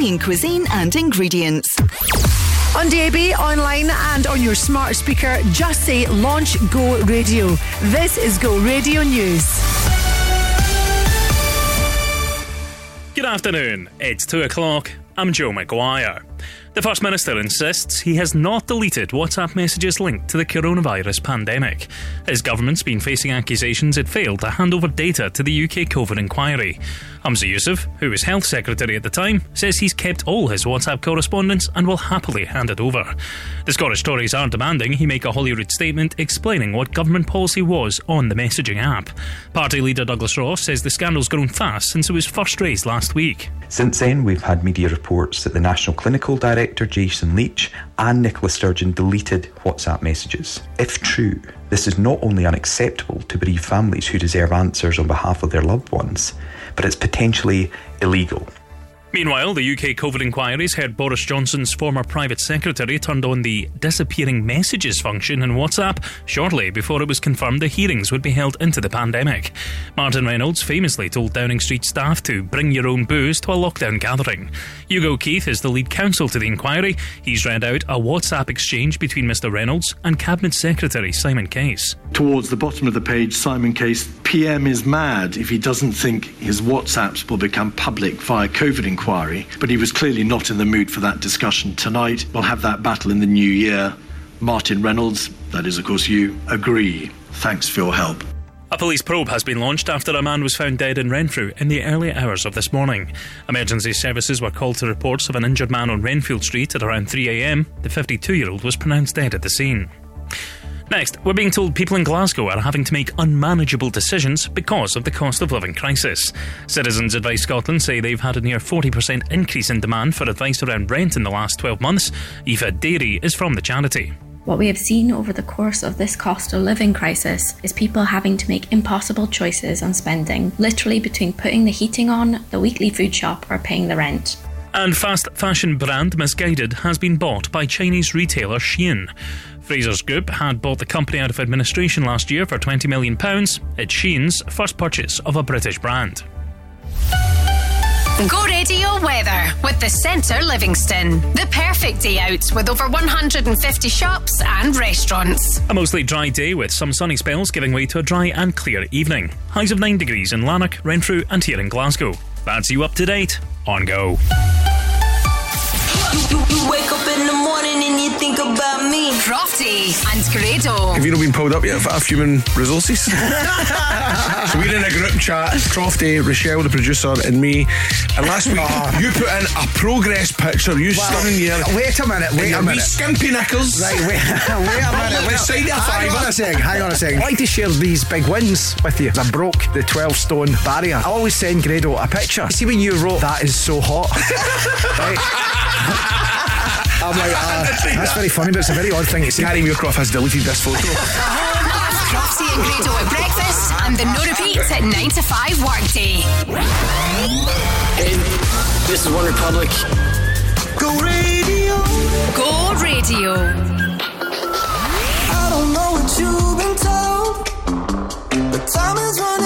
Italian cuisine and ingredients. On DAB, online, and on your smart speaker, just say Launch Go Radio. This is Go Radio News. Good afternoon. It's 2 o'clock. I'm Joe McGuire. The First Minister insists he has not deleted WhatsApp messages linked to the coronavirus pandemic. His government's been facing accusations it failed to hand over data to the UK COVID inquiry. Humza Yousaf, who was Health Secretary at the time, says he's kept all his WhatsApp correspondence and will happily hand it over. The Scottish Tories are demanding he make a Holyrood statement explaining what government policy was on the messaging app. Party leader Douglas Ross says the scandal's grown fast since it was first raised last week. Since then, we've had media reports that the National Clinical Director Jason Leitch and Nicola Sturgeon deleted WhatsApp messages. If true, this is not only unacceptable to bereaved families who deserve answers on behalf of their loved ones, but it's potentially illegal. Meanwhile, the UK COVID inquiries heard Boris Johnson's former private secretary turned on the disappearing messages function in WhatsApp shortly before it was confirmed the hearings would be held into the pandemic. Martin Reynolds famously told Downing Street staff to bring your own booze to a lockdown gathering. Hugo Keith is the lead counsel to the inquiry. He's read out a WhatsApp exchange between Mr Reynolds and Cabinet Secretary Simon Case. Towards the bottom of the page, Simon Case, PM is mad if he doesn't think his WhatsApps will become public via COVID inquiry, but he was clearly not in the mood for that discussion tonight. We'll have that battle in the new year. Martin Reynolds, that is, of course, you, agree. Thanks for your help. A police probe has been launched after a man was found dead in Renfrew in the early hours of this morning. Emergency services were called to reports of an injured man on Renfield Street at around 3am. The 52 year old was pronounced dead at the scene. Next, we're being told people in Glasgow are having to make unmanageable decisions because of the cost of living crisis. Citizens Advice Scotland say they've had a near 40% increase in demand for advice around rent in the last 12 months. Eva Dairy is from the charity. What we have seen over the course of this cost of living crisis is people having to make impossible choices on spending, literally between putting the heating on, the weekly food shop, or paying the rent. And fast fashion brand Missguided has been bought by Chinese retailer Shein. Frasers Group had bought the company out of administration last year for £20 million. It's Shein's first purchase of a British brand. Go Radio weather with the Centre Livingston. The perfect day out with over 150 shops and restaurants. A mostly dry day with some sunny spells giving way to a dry and clear evening. Highs of 9 degrees in Lanark, Renfrew, and here in Glasgow. That's you up to date on Go. You, you, you wake up in the morning and you think about me. Crofty and Grado. Have you not been pulled up yet for our human resources? so we're in a group chat, Crofty, Rochelle, the producer, and me. And last week, ah. you put in a progress picture, you Well, stunning here. Wait a minute, wait a your wee minute. skimpy knickers. Right, wait, wait a minute. Wait, Side of a hang on a second, hang on a second. I'd like to share these big wins with you. I broke the 12 stone barrier. I always send Grado a picture. See when you wrote, that is so hot. right? I'm like, uh, that's very funny, but it's a very odd thing to say. Gary Muircroft has deleted this photo. Crofty and Grado at breakfast and the no repeats at 9 to 5 workday. Hey, this is OneRepublic. Go radio. Go Radio. I don't know what you've been told, but time is running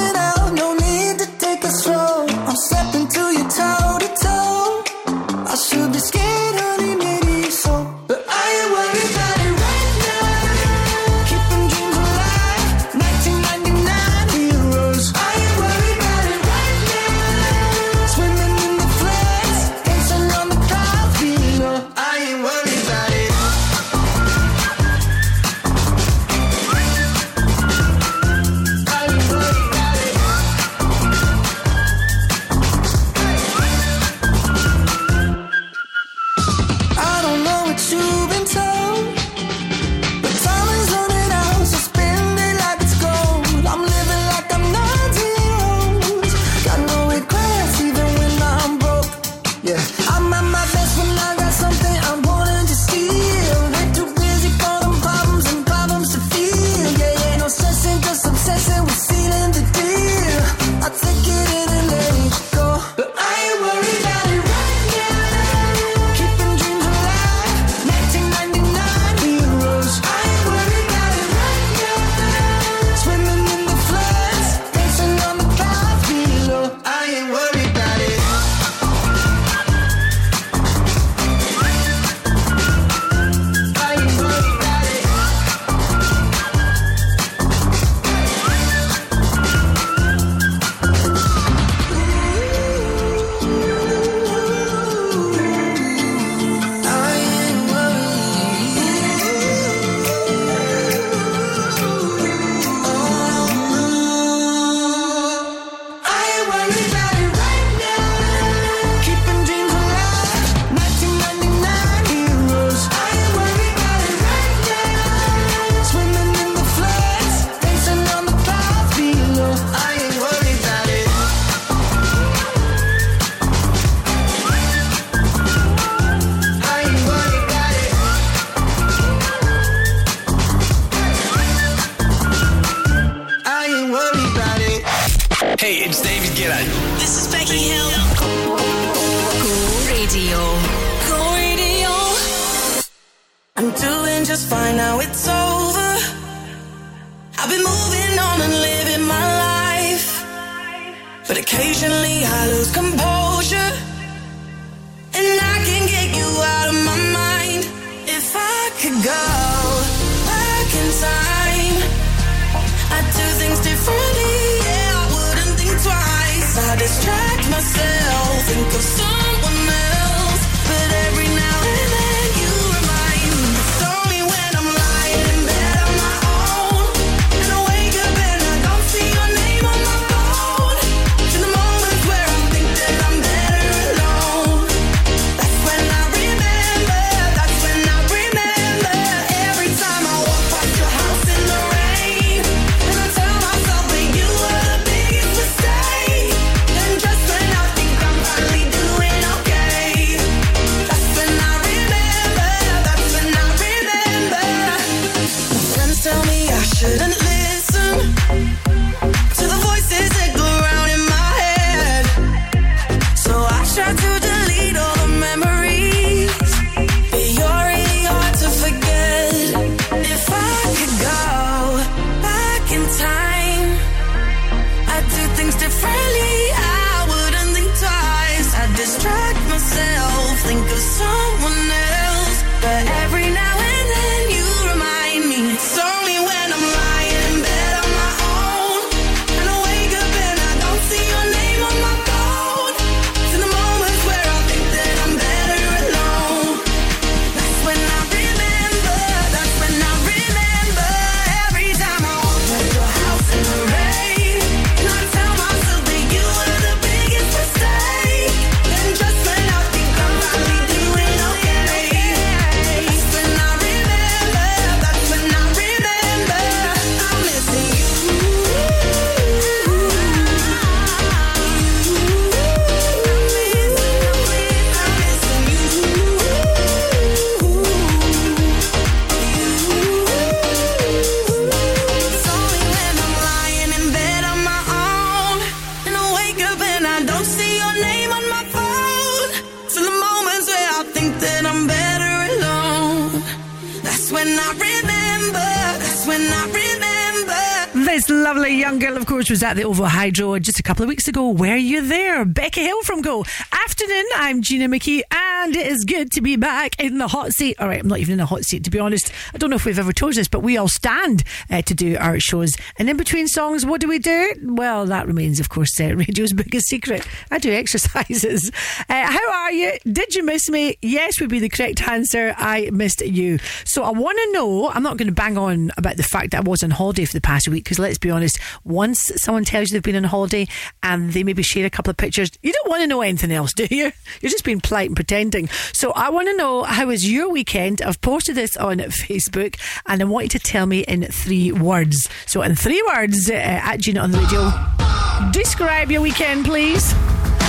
at the OVO Hydro just a couple of weeks ago. Were you there? Becca Hill from Go. Afternoon, I'm Gina McKie, and it is good to be back in the hot seat. All right, I'm not even in a hot seat, to be honest. I don't know if we've ever told this, but we all stand uh, to do our shows. And in between songs, what do we do? Well, that remains, of course, uh, radio's biggest secret. I do exercises. Uh, how are you? Did you miss me? Yes, would be the correct answer. I missed you. So I want to know, I'm not going to bang on about the fact that I was on holiday for the past week, because let's be honest, once someone tells you they've been on holiday and they maybe share a couple of pictures, you don't want to know anything else, do you? You're just being polite and pretending. So I want to know how was your weekend? I've posted this on Facebook and I want you to tell me in three words. So in three words, uh, at Gina on the radio, describe your weekend, please.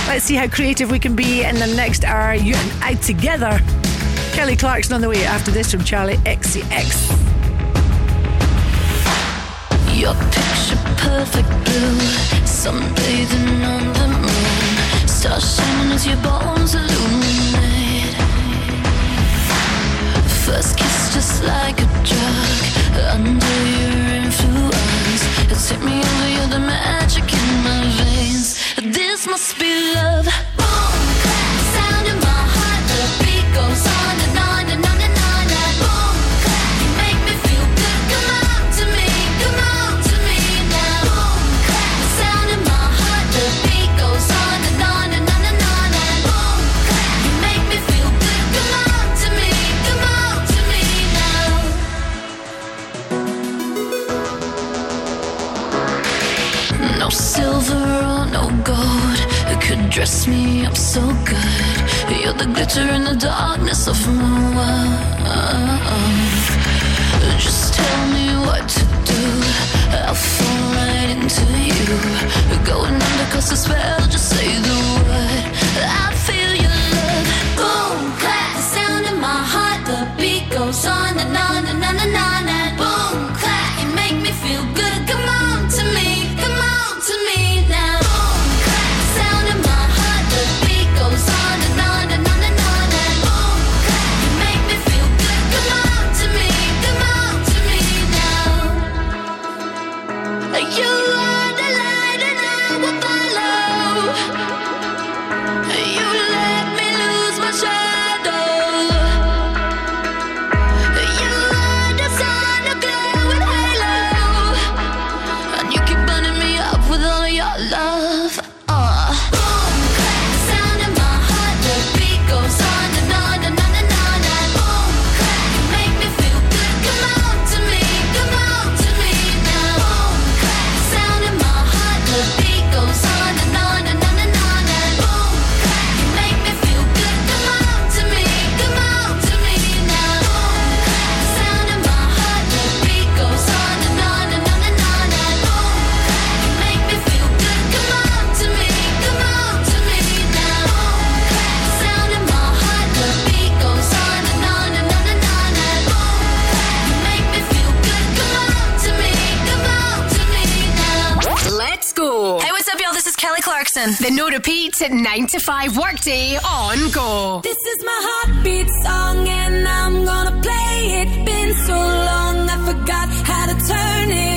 Let's see how creative we can be in the next hour. You and I together. Kelly Clarkson on the way after this from Charli XCX. Your picture perfect blue, sunbathing on the moon. Stars shining as your bones illuminate. First kiss just like a drug, under your influence. Me you're the magic in my veins. Must be love. Boom, clap, sound in my heart, the beat goes on dress me up so good. You're the glitter in the darkness of my world. Just tell me what to do. I'll fall right into you. Going under cause the spell, just say the word. I feel your love. Boom, clap, the sound in my heart. The beat goes on and on The no repeat 9 to 5 workday on go. This is my heartbeat song and I'm gonna play it. Been so long I forgot how to turn it.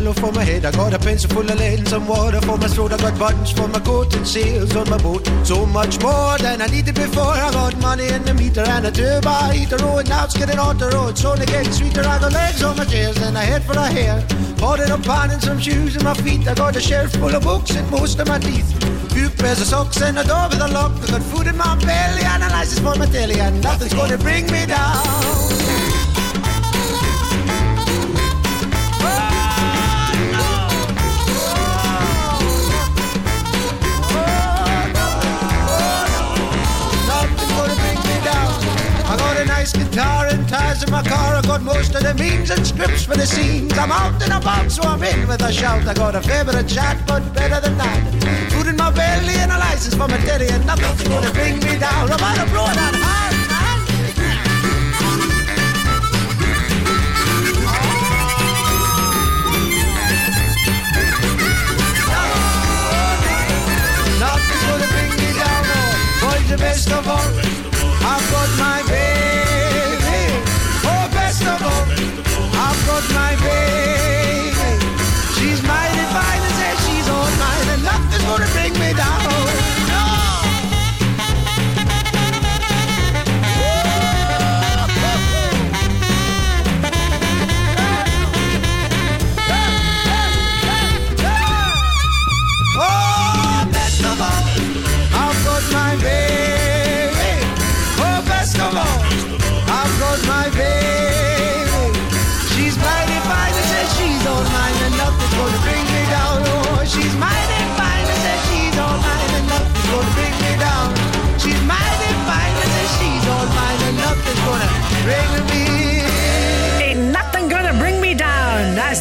pillow for my head. I got a pencil full of lead and some water for my throat. I got buttons for my coat and sails on my boat. So much more than I needed before. I got money in the meter and a turbo heater. Oh, and now it's getting on the road. So it's getting sweeter. I got legs on my chairs and a head for a hair. Bought in a pan and some shoes on my feet. I got a shelf full of books and most of my teeth. Few pairs of socks and a door with a lock. I got food in my belly and a license for my telly. And nothing's gonna bring me down. lads in my car, I got most of the means and scripts for the scenes. I'm out and about, so I'm in with a shout. I got a favourite chat, but better than that. Food in my belly and a license for my daddy, and nothing's gonna bring me down. I'm out of blow that high.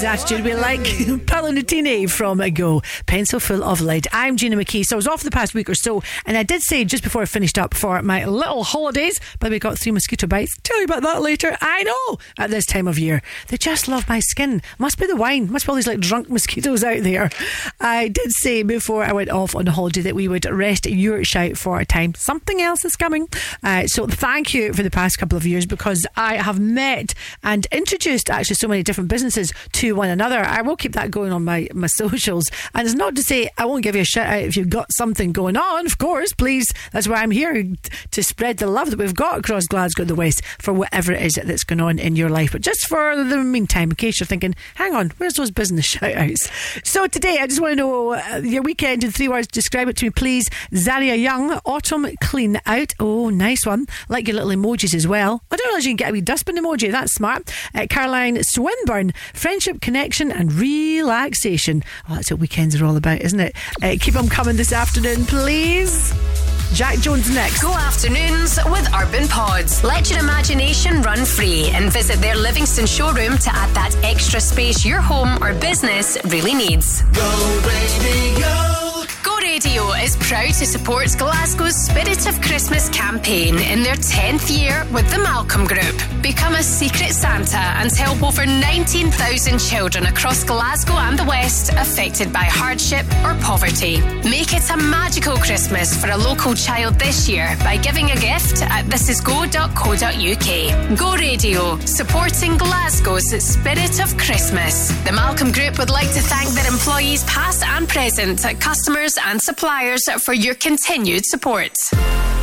Attitude we like. Paolo Nutini from a Go. Pencil full of lead. I'm Gina McKie. So I was off the past week or so, and I did say just before I finished up for my little holidays, but we got three mosquito bites. Tell you about that later. I know at this time of year. They just love my skin. Must be the wine. Must be all these like drunk mosquitoes out there. I did say before I went off on a holiday that we would rest your shout for a time. Something else is coming. Uh, so thank you for the past couple of years because I have met and introduced actually so many different businesses to one another. I will keep that going on my, my socials. And it's not to say I won't give you a shout out if you've got something going on, of course, please. That's why I'm here to spread the love that we've got across Glasgow the West for whatever it is that's going on in your life. But just for the meantime, in case you're thinking, hang on, where's those business shout outs? So today, I just want to know uh, your weekend in three words. Describe it to me, please. Zaria Young, Autumn Clean Out. Oh, nice one. Like your little emojis as well. I don't know realize you can get a wee dustbin emoji. That's smart. Uh, Caroline Swinburne, Friendship Connection and Relaxation. Oh, that's what weekends are all about, isn't it? Uh, keep them coming this afternoon, please. Jack Jones next. Go afternoons with Urban Pods. Let your imagination run free and visit their Livingston showroom to add that extra space your home or business really needs. Go radio. Go Radio is proud to support Glasgow's Spirit of Christmas campaign in their 10th year with the Malcolm Group. Become a secret Santa and help over 19,000 children across Glasgow and the West affected by hardship or poverty. Make it a magical Christmas for a local child this year by giving a gift at thisisgo.co.uk. Go Radio, supporting Glasgow's Spirit of Christmas. The Malcolm Group would like to thank their employees past and present, at customers and suppliers for your continued support.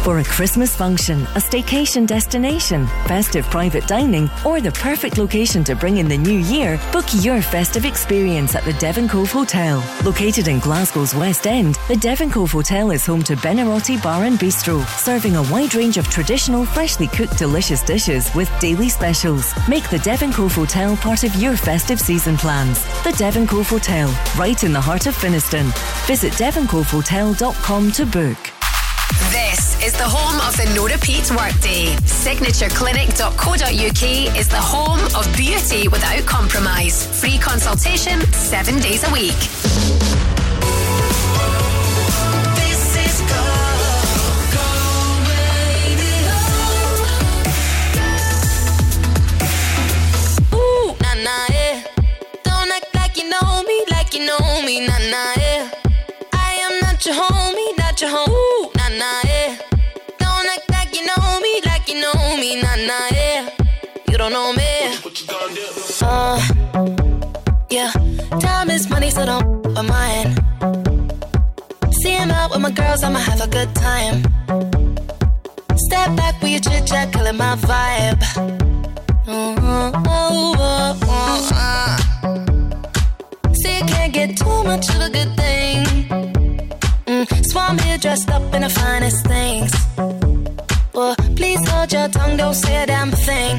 For a Christmas function, a staycation destination, festive private dining, or the perfect location to bring in the new year, book your festive experience at the Devon Cove Hotel. Located in Glasgow's West End, the Devon Cove Hotel is home to Benarotti Bar and Bistro, serving a wide range of traditional, freshly cooked, delicious dishes with daily specials. Make the Devon Cove Hotel part of your festive season plans. The Devon Cove Hotel, right in the heart of Finnieston. Visit devoncovehotel.com to book. This is the home of the no repeat workday. Signatureclinic.co.uk is the home of beauty without compromise. Free consultation seven days a week. Time is money, so don't with mine. See him out with my girls, I'ma have a good time. Step back with your chit chat, killing my vibe. Mm, oh, oh, oh, uh. See, you can't get too much of a good thing. Mm, so I'm here dressed up in the finest things. Well, please hold your tongue, don't say a damn thing.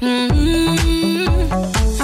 mm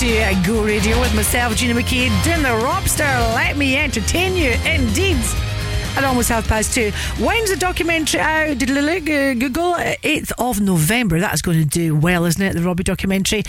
to Go Radio with myself, Gina McCabe, Dinner Robster. Let me entertain you, indeed. At almost half past two. When's the documentary out? Uh, Google uh, 8th of November. That's going to do well, isn't it? The Robbie documentary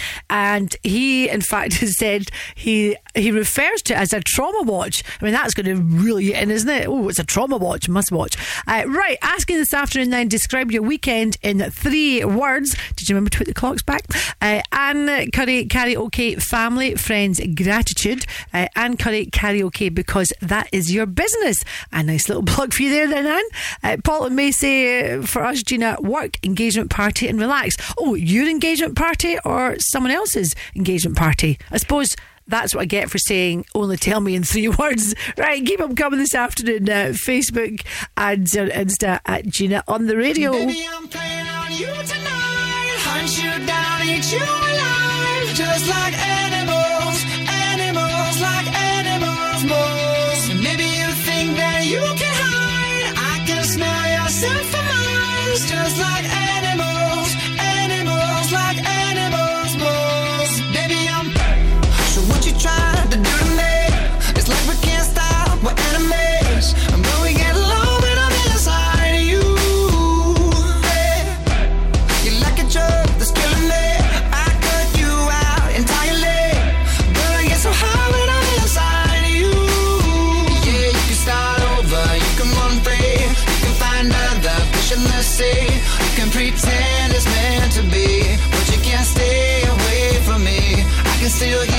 and he, in fact, has said he he refers to it as a trauma watch. I mean, that's going to really get in, isn't it? Oh, it's a trauma watch, must watch. Uh, right, asking this afternoon then, describe your weekend in three words. Did you remember to put the clocks back? Uh, Anne Curry Karaoke Family, Friends, Gratitude. Uh, Anne Curry Karaoke because that is your business. A nice little plug for you there then, Anne. Uh, Paul and Macy, uh, for us, Gina, work, engagement party and relax. Oh, your engagement party or someone else's? Engagement party. I suppose that's what I get for saying only tell me in three words. Right, keep them coming this afternoon. Uh, Facebook and on Insta at Gina on the radio. Baby, I'm playing on you tonight. Hunt you down, eat you alive. Just like see you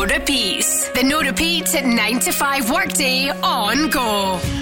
no repeats. The no repeats at 9 to 5 workday on go.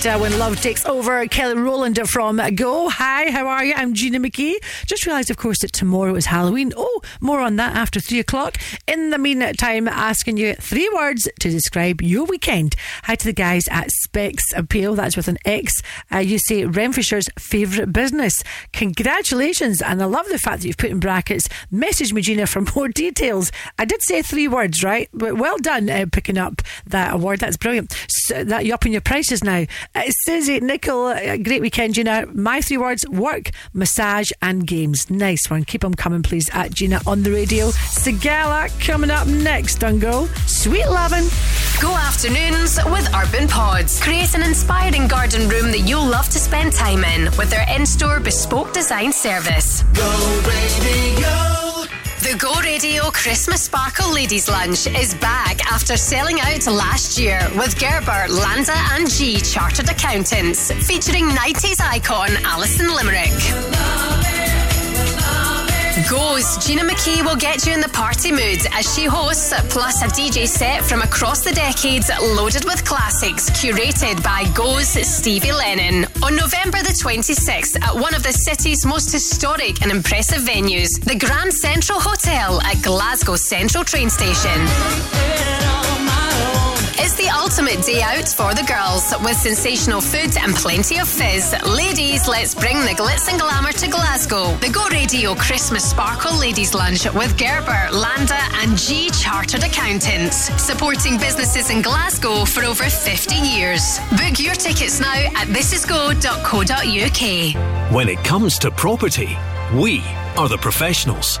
Guetta when love takes over. Kelly Rowland from Go. Hi, how are you? I'm Gina McKie. Just realised, of course, that tomorrow is Halloween. Oh, more on that after three o'clock. In the meantime, asking you three words to describe your weekend. Hi to the guys at Specs Appeal. That's with an X. Uh, you say Renfrewshire's favourite business. Congratulations, and I love the fact that you've put in brackets. Message me, Gina, for more details. I did say three words, right? But well done uh, picking up that award. That's brilliant. So that you're upping your prices now. Uh, Susie, Nickel, uh, great weekend, Gina. My three words: work, massage, and games. Nice one. Keep them coming, please. At Gina on the radio. Sigala coming up next on Go. Sweet lovin'. Go afternoons with Urban Pods. Create an inspiring garden room that you'll love to spend time in with their in-store bespoke design service. Go radio. The Go Radio Christmas Sparkle Ladies Lunch is back after selling out last year with Gerber, Landa and G Chartered Accountants, featuring 90s icon Alison Limerick. Goes, Gina McKie will get you in the party mood as she hosts, plus a DJ set from across the decades loaded with classics curated by Go's Stevie Lennon on November the 26th at one of the city's most historic and impressive venues, the Grand Central Hotel at Glasgow Central Train Station. It's the ultimate day out for the girls with sensational food and plenty of fizz. Ladies, let's bring the glitz and glamour to Glasgow. The Go Radio Christmas Sparkle Ladies Lunch with Gerber, Landa, and G Chartered Accountants, supporting businesses in Glasgow for over 50 years. Book your tickets now at thisisgo.co.uk. When it comes to property, we are the professionals.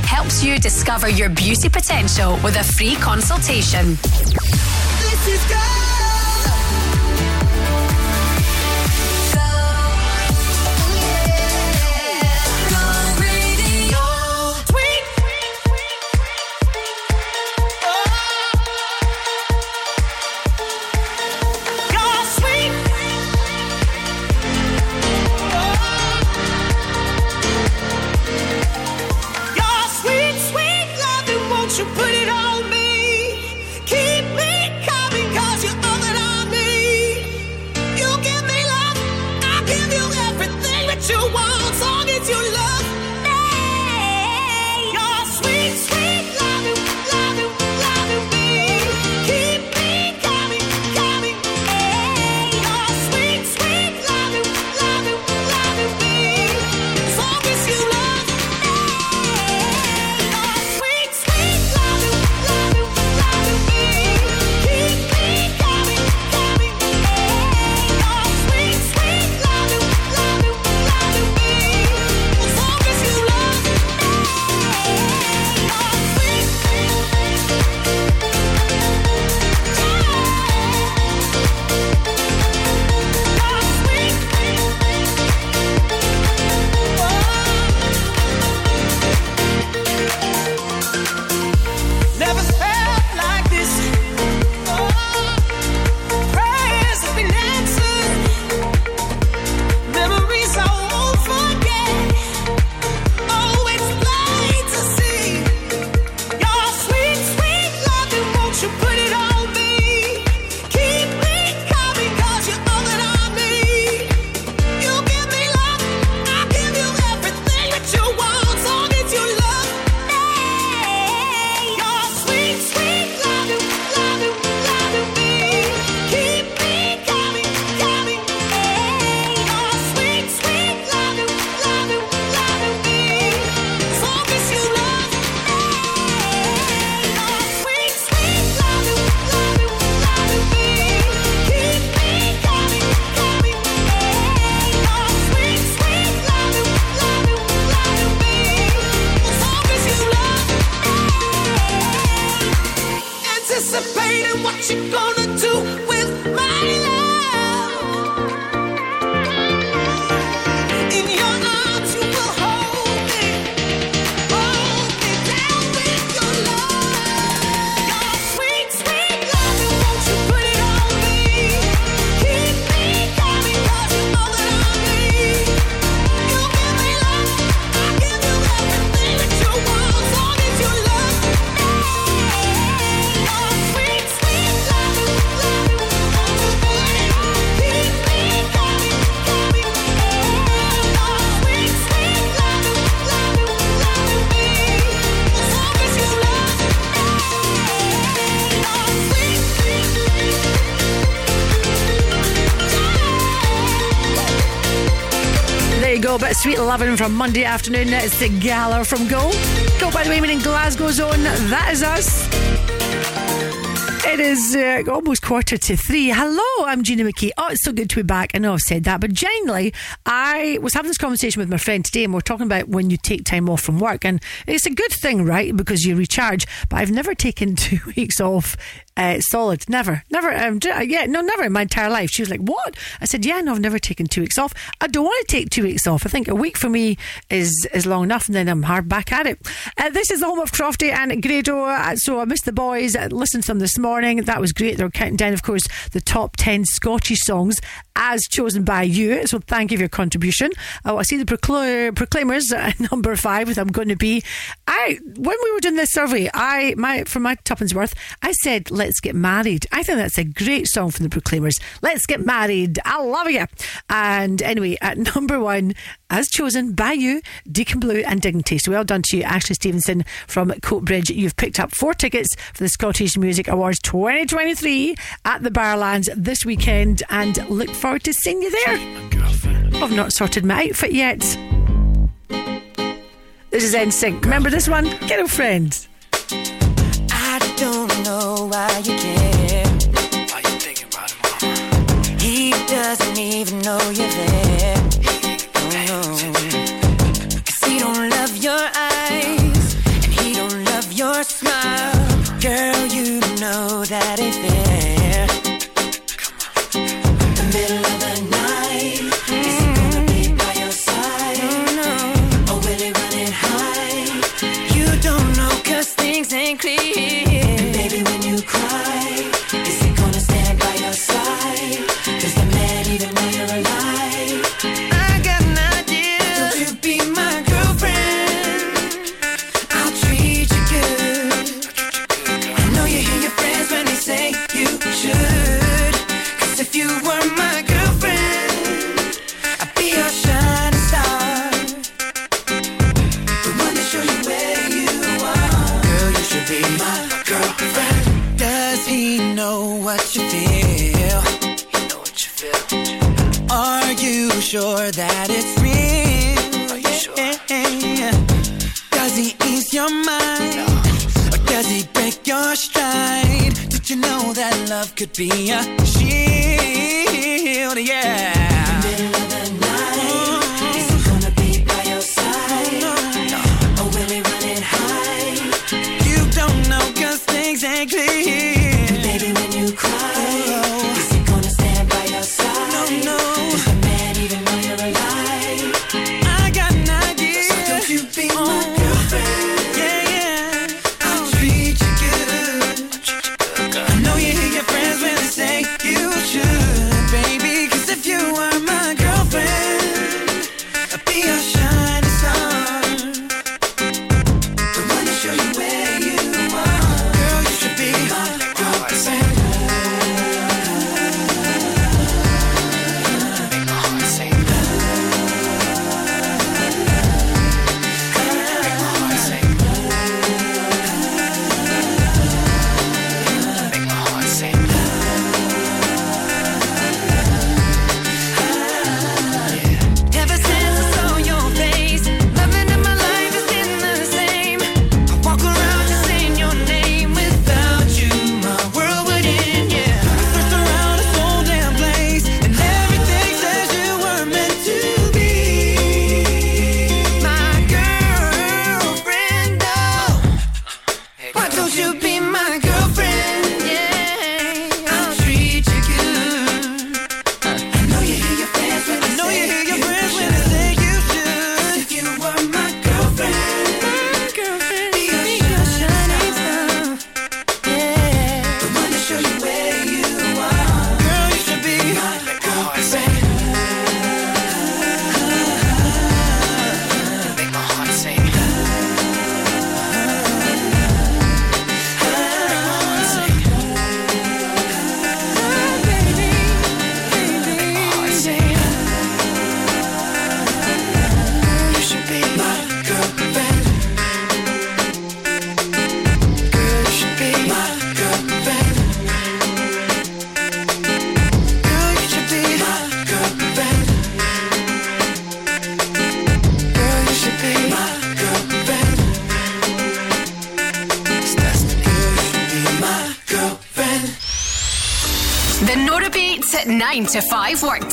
helps you discover your beauty potential with a free consultation. This is Your from Monday afternoon. It's Sigala from Go. Go, by the way, meaning Glasgow Zone. That is us. It is uh, almost quarter to three. Hello, I'm Gina McKie. Oh, it's so good to be back. I know I've said that, but genuinely, I was having this conversation with my friend today, and we're talking about when you take time off from work, and it's a good thing, right? Because you recharge. But I've never taken two weeks off Uh, solid. Never, never. Um, yeah, no, never in my entire life. She was like, "What?" I said, "Yeah, no, I've never taken two weeks off. I don't want to take two weeks off. I think a week for me is is long enough, and then I'm hard back at it." Uh, this is the home of Crofty and Grado. Uh, so I missed the boys. I listened to them this morning. That was great. They're counting down, of course, the top ten Scottish songs as chosen by you. So thank you for your contribution. Oh, I see the Procl- Proclaimers at number five "I'm Going to Be." I when we were doing this survey, I my for my tuppence worth, I said, "Let's get married." I think that's a great song from the Proclaimers. Let's get married. I love you. And anyway, at number one, as chosen by you, Deacon Blue and Dignity. So well done to you, Ashley Stevenson from Coatbridge. You've picked up four tickets for the Scottish Music Awards 2023 at the Barrowlands this weekend, and look forward to seeing you there. I've not sorted my outfit yet. This is NSYNC. Remember this one? Girlfriend. I don't know why you care. Why you thinking about him? He doesn't even know you're there. No. Cause he don't love your eyes, and he don't love your smile. Girl, you know that. The middle of the night, is he gonna be by your side? Or will he run and hide? You don't know 'cause things ain't clear. Does he know what you feel? Are you sure that it's real? Does he ease your mind? Or does he break your stride? You know that love could be a shield? Yeah. middle of the night, is he gonna be by your side? Or will he run and hide? You don't know 'cause things ain't clear.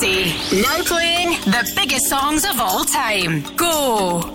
5. Now playing the biggest songs of all time. Go!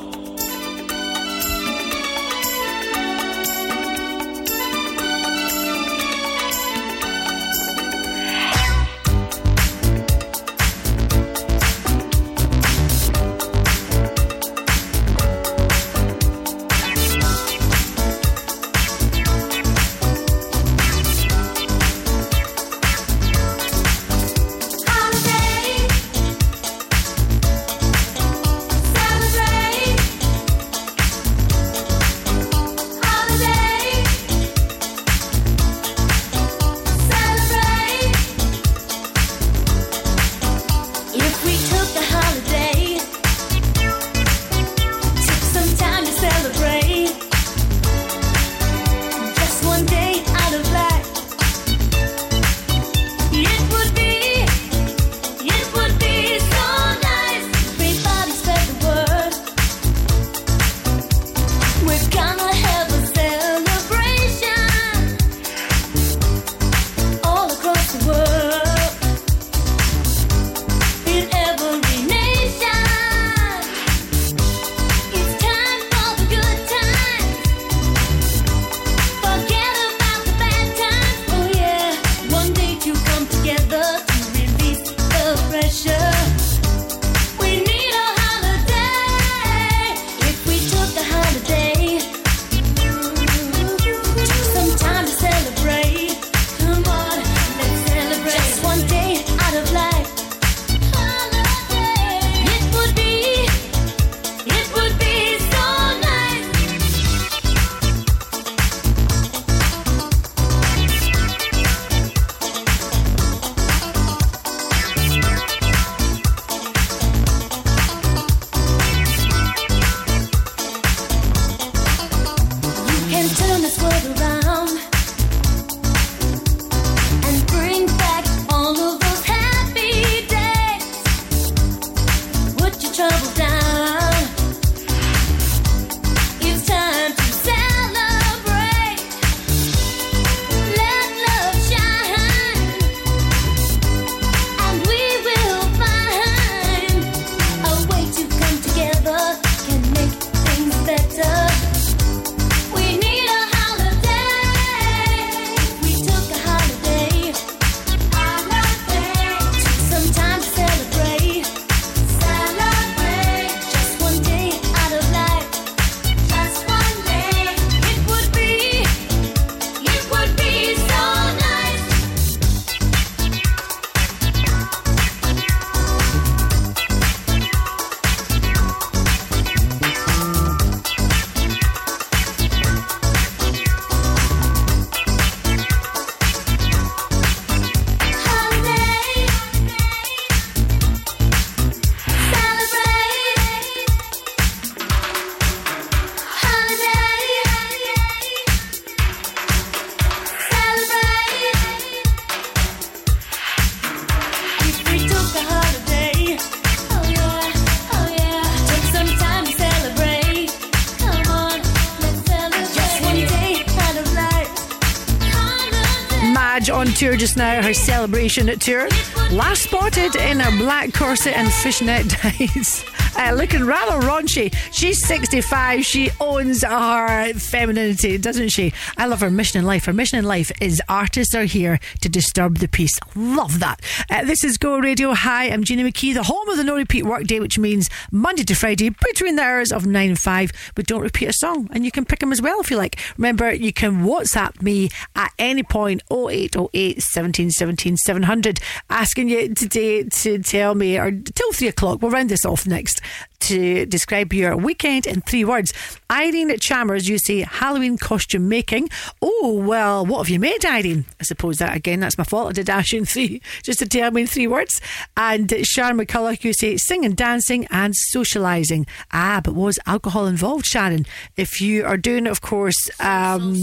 Celebration tour. Last spotted in her black corset and fishnet ties. Uh, looking rather raunchy. She's 65. She owns her femininity, doesn't she? I love her mission in life. Her mission in life is artists are here to disturb the peace. Love that. Uh, this is Go Radio. Hi, I'm Gina McKie, the home of the no repeat workday, which means Monday to Friday between the hours of 9 and 5. We don't repeat a song, and you can pick them as well if you like. Remember, you can WhatsApp me at any point 0808 17 17 700, asking you today to tell me, or till 3 o'clock, we'll round this off next, to describe your weekend in three words. Irene Chalmers, you say Halloween costume making. Oh, well, what have you made, Irene? I suppose that, again, that's my fault. I did ask you in three, just to tell me in three words. And Sharon McCulloch, you say singing, dancing, and socialising. Ah, but was alcohol involved, Sharon? If you are doing, of course, um,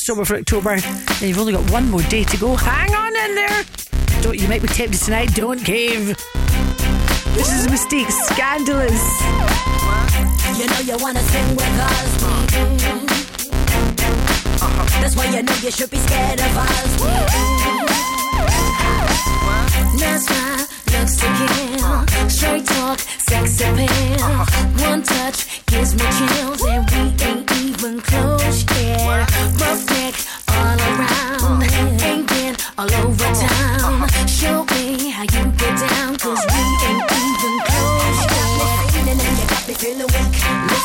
sober for October, And you've only got one more day to go. Hang on in there. Don't you might be tempted tonight. Don't cave. This is a Mis-Teeq. Scandalous. You know you wanna sing with us. mm That's why you know you should be scared of us. That's my looks to kill. Straight talk, sex appeal. One touch gives me chills, and we ain't even close yet. Rough neck all around, ain't been all over town. Show me how you get down, cause we ain't even close yet. And you got me feeling weak.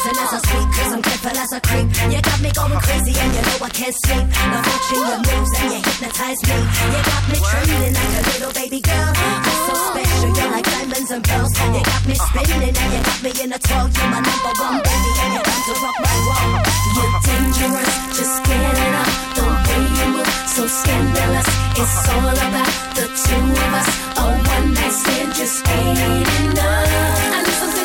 Listen as I speak, cause I'm careful as I creep. You got me going crazy and you know I can't sleep. Now watching your moves and you hypnotize me. You got me trembling like a little baby girl. You're so special, you're like diamonds and pearls. You got me spinning and you got me in a twirl. You're my number one baby and you're to rock my world. You're dangerous, just get it up. The way you move, so scandalous. It's all about the two of us. A one night stand just ain't enough. I need some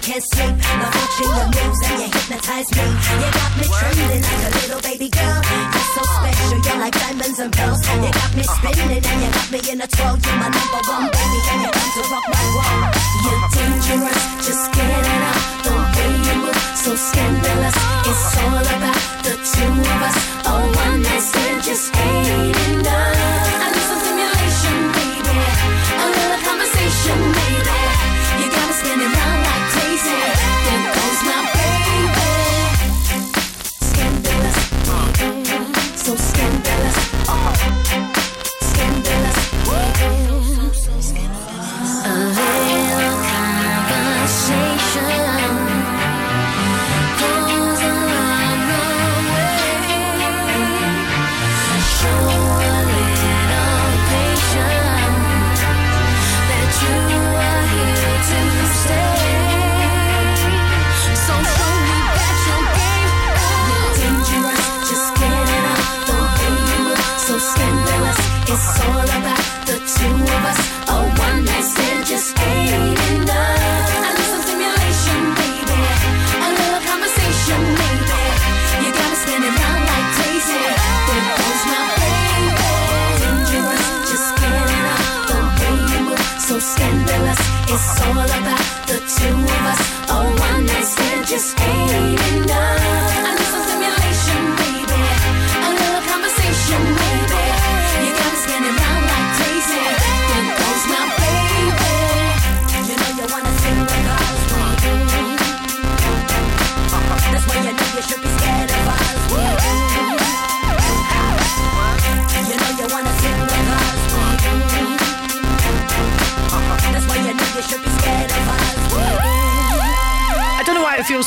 can't sleep. Now watching your moves and you hypnotize me. You got me trembling like a little baby girl. You're so special, you're like diamonds and pearls. You got me spinning and you got me in a twirl. You're my number one baby and you're down to rock my world. You're dangerous, just get it up. The way you move, so scandalous. It's all about the two of us. A one night stand just ain't enough. I need some baby. A little conversation, baby. You got me spinning round so scandalous.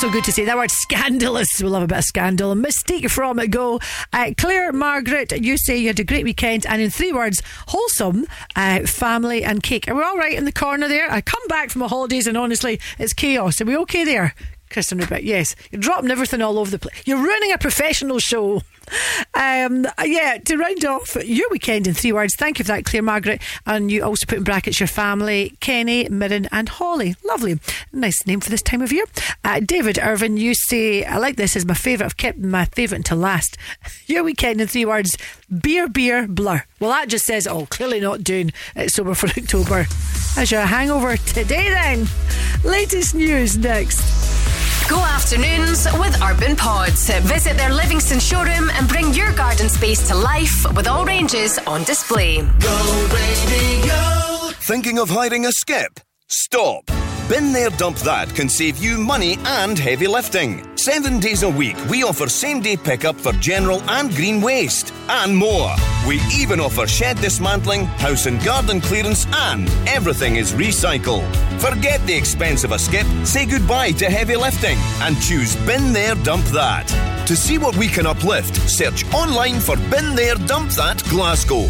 So good to say that word scandalous. We love a bit of scandal. A Mis-Teeq from it go. Uh, Claire, Margaret, you say you had a great weekend, and in three words, wholesome, uh, family, and cake. Are we all right in the corner there? I come back from my holidays, and honestly, it's chaos. Are we okay there? Kristen Rubik, yes. You're dropping everything all over the place. You're running a professional show. Um, yeah, to round off your weekend in three words, thank you for that, Claire Margaret. And you also put in brackets your family, Kenny, Mirren, and Holly. Lovely. Nice name for this time of year. Uh, David Irvin, you say, I like this as my favourite. I've kept my favourite until last. Your weekend in three words, beer, beer, blur. Well, that just says, oh, clearly not doing it sober for October. As your hangover today, then. Latest news next. Go afternoons with Urban Pods. Visit their Livingston showroom and bring your garden space to life with all ranges on display. Go radio. Thinking of hiding a skip? Stop. Bin There Dump That can save you money and heavy lifting. Seven days a week, we offer same day pickup for general and green waste, and more. We even offer shed dismantling, house and garden clearance, and everything is recycled. Forget the expense of a skip, say goodbye to heavy lifting, and choose Bin There Dump That. To see what we can uplift, search online for Bin There Dump That Glasgow.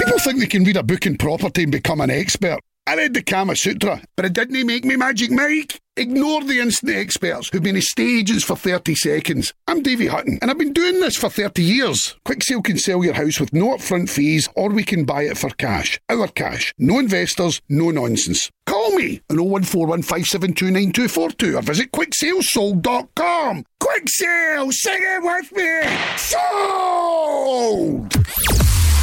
People think they can read a book in property and become an expert. I read the Kama Sutra, but it didn't make me Magic Mike. Ignore the instant experts who've been in stages for 30 seconds. I'm Davy Hutton, and I've been doing this for 30 years. Quicksale can sell your house with no upfront fees, or we can buy it for cash. Our cash. No investors, no nonsense. Call me on 01415729242 or visit quicksalesold.com. Quicksale, sing it with me! Sold!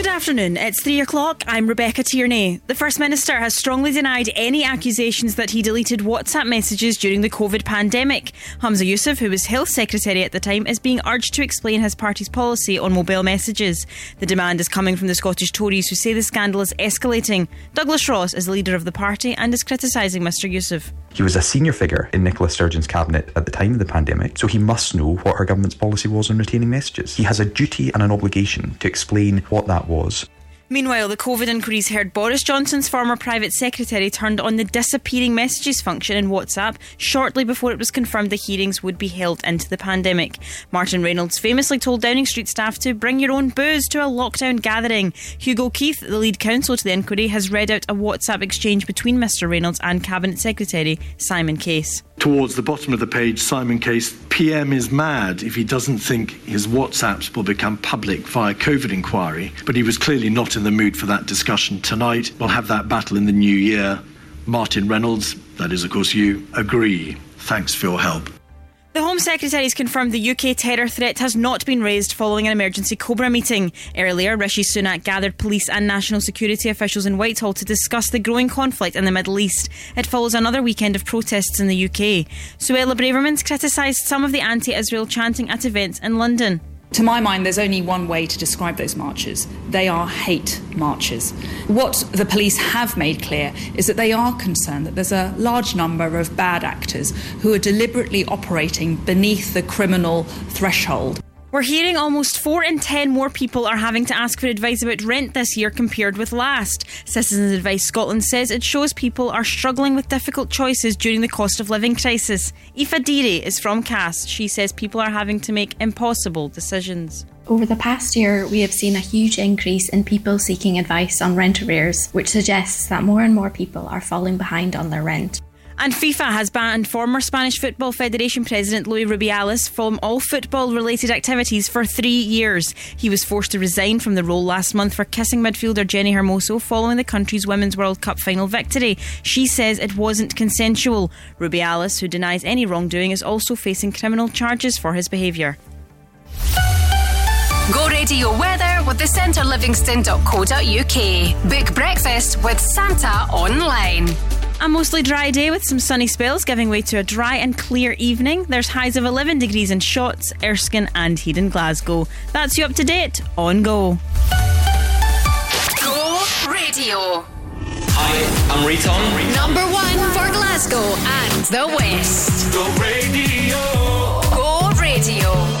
Good afternoon. It's three o'clock. I'm Rebecca Tierney. The First Minister has strongly denied any accusations that he deleted WhatsApp messages during the COVID pandemic. Humza Yousaf, who was Health Secretary at the time, is being urged to explain his party's policy on mobile messages. The demand is coming from the Scottish Tories, who say the scandal is escalating. Douglas Ross is the leader of the party and is criticising Mr Yusuf. He was a senior figure in Nicola Sturgeon's cabinet at the time of the pandemic, so he must know what her government's policy was on retaining messages. He has a duty and an obligation to explain what that was. Meanwhile, the COVID inquiries heard Boris Johnson's former private secretary turned on the disappearing messages function in WhatsApp shortly before it was confirmed the hearings would be held into the pandemic. Martin Reynolds famously told Downing Street staff to bring your own booze to a lockdown gathering. Hugo Keith, the lead counsel to the inquiry, has read out a WhatsApp exchange between Mr Reynolds and Cabinet Secretary Simon Case. Towards the bottom of the page, Simon Case, PM is mad if he doesn't think his WhatsApps will become public via COVID inquiry, but he was clearly not in the mood for that discussion tonight. We'll have that battle in the new year. Martin Reynolds, that is, of course, you, agree. Thanks for your help. The Home Secretary has confirmed the UK terror threat has not been raised following an emergency Cobra meeting. Earlier, Rishi Sunak gathered police and national security officials in Whitehall to discuss the growing conflict in the Middle East. It follows another weekend of protests in the UK. Suella Braverman's criticised some of the anti Israel chanting at events in London. To my mind, there's only one way to describe those marches. They are hate marches. What the police have made clear is that they are concerned that there's a large number of bad actors who are deliberately operating beneath the criminal threshold. We're hearing almost 4 in 10 more people are having to ask for advice about rent this year compared with last. Citizens Advice Scotland says it shows people are struggling with difficult choices during the cost of living crisis. Aoife Deary is from Cast. She says people are having to make impossible decisions. Over the past year, we have seen a huge increase in people seeking advice on rent arrears, which suggests that more and more people are falling behind on their rent. And FIFA has banned former Spanish Football Federation President Luis Rubiales from all football related activities for three years. He was forced to resign from the role last month for kissing midfielder Jenni Hermoso following the country's Women's World Cup final victory. She says it wasn't consensual. Rubiales, who denies any wrongdoing, is also facing criminal charges for his behaviour. Go radio weather with the centrelivingston.co.uk. Book breakfast with Santa online. A mostly dry day with some sunny spells giving way to a dry and clear evening. There's highs of 11 degrees in Shotts, Erskine, and here in Glasgow. That's you up to date on Go. Go Radio. Hi, I'm Riton. Number one for Glasgow and the West. Go Radio. Go Radio.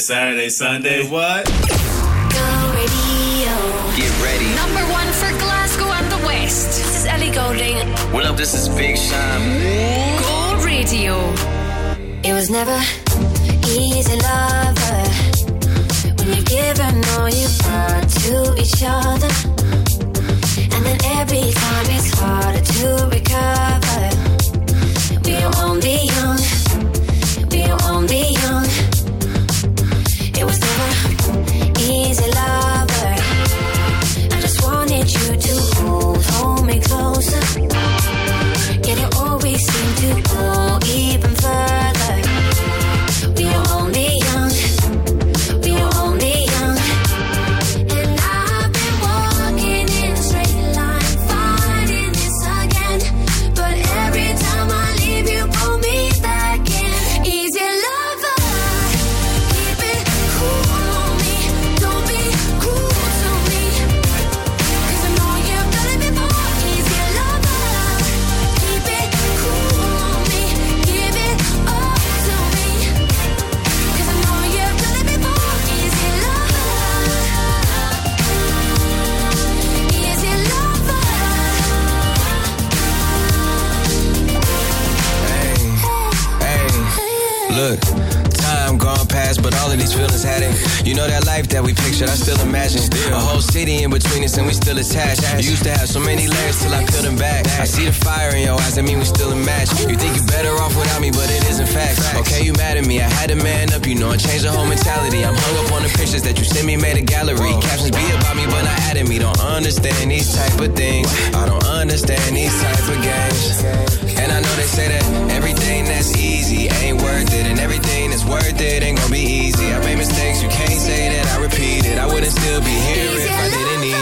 Saturday, Sunday, what? Go radio. Get ready. Number one for Glasgow and the West. This is Ellie Goulding. What up? This is Big Sean. Go Radio. It was never easy, lover. When you're giving all you got to each other. And then every time it's harder to recover. We won't be young. Look, time gone past, but all of these feelings had it. You know that life that we pictured, I still imagine. A whole city in between us, and we still attached. Used to have so many layers till I peeled them back. I see the fire in your eyes, I mean we still a match. You think you're better off without me, but it isn't fact. Okay, you mad at me? I had to man up, you know, and change the whole mentality. I'm hung up on the pictures that you sent me, made a gallery. Captions be about me, but not adding me. Don't understand these type of things. I don't understand these type of games. And I know they say that everything that's easy ain't worth it, and everything that's worth it ain't gonna be easy. I made mistakes, you can't say that I repeat it. I wouldn't still be here if I didn't need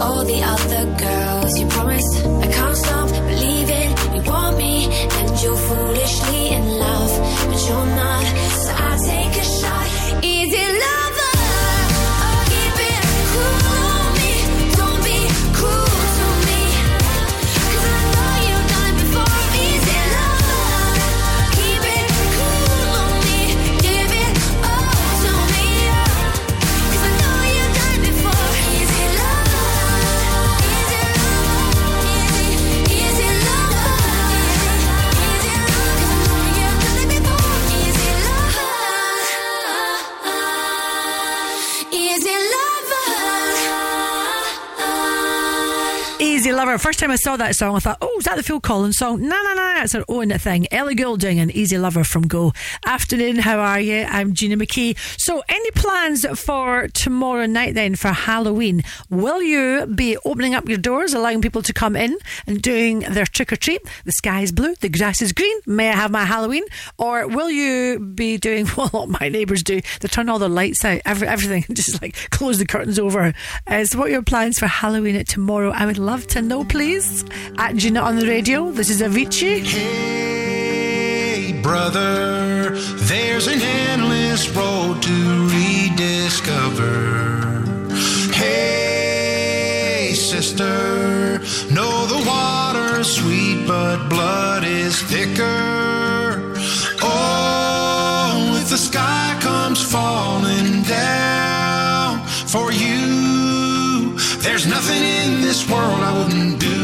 all the other girls. Lover. First time I saw that song, I thought, is that the Phil Collins song? No, no, no, it's her own thing. Ellie Goulding and Easy Lover from Go. Afternoon, how are you? I'm Gina McKie. So, any plans for tomorrow night then for Halloween? Will you be opening up your doors, allowing people to come in and doing their trick or treat? The sky is blue, the grass is green. May I have my Halloween? Or will you be doing what my neighbours do? They turn all the lights out, every, everything, just like close the curtains over. Uh, so, what are your plans for Halloween at tomorrow? I would love to know, please. At Gina on the radio, this is Avicii. Hey, brother, there's an endless road to rediscover. Hey, sister, know the water's sweet, but blood is thicker. Oh, if the sky comes falling down for you, there's nothing in this world I wouldn't do.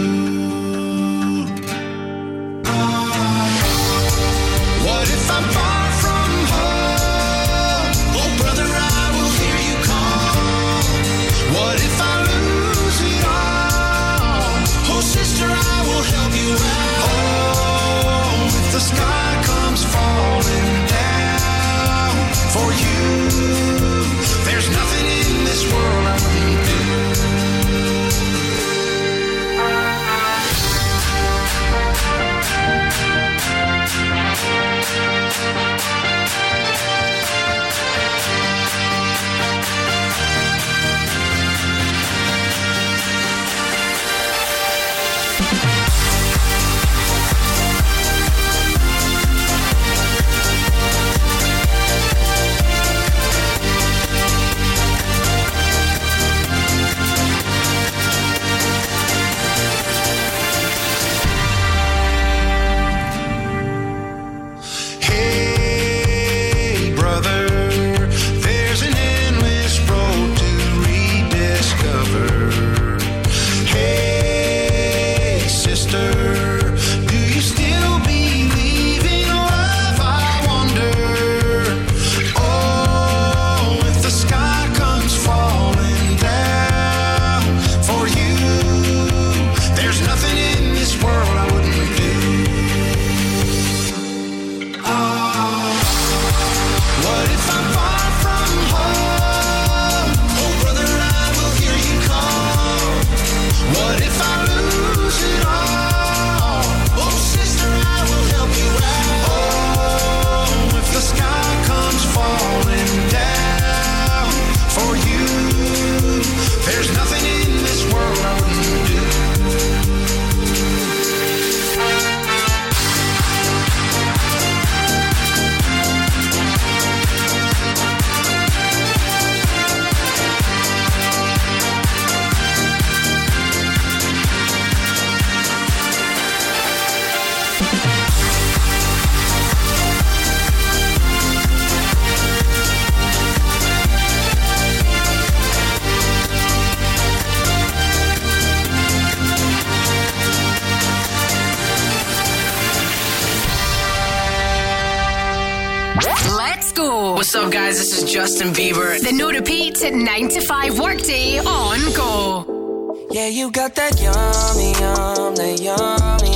Up, guys? This is Justin Bieber. The no repeat 9 to 5 workday on Go. Yeah, you got that yummy, yum, that yummy,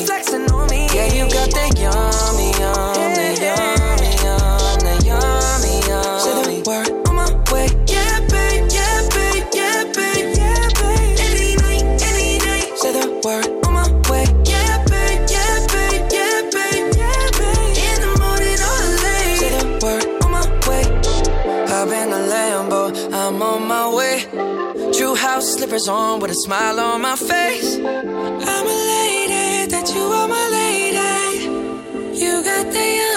Yeah, you got that yummy, yummy, yum, that yummy, yum. Say the word on my way. Yeah, babe, yeah, babe, yeah, babe, yeah, babe. Any night, any. Say the word on my way. Yeah, babe, yeah, babe, yeah, babe, yeah, babe. In the morning or late. Say the word on my way. Hop in the Lambo, I'm on my way. True house slippers on with a smile on my face. I'm elated got the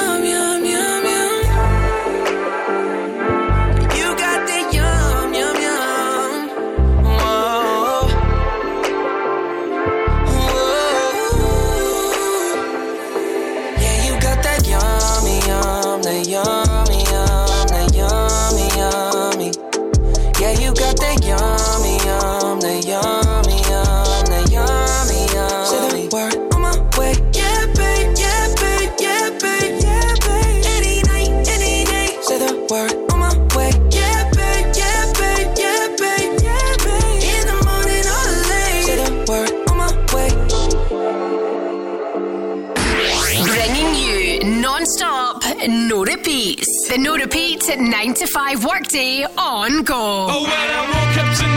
The no repeat 9 to 5 workday on go. Oh,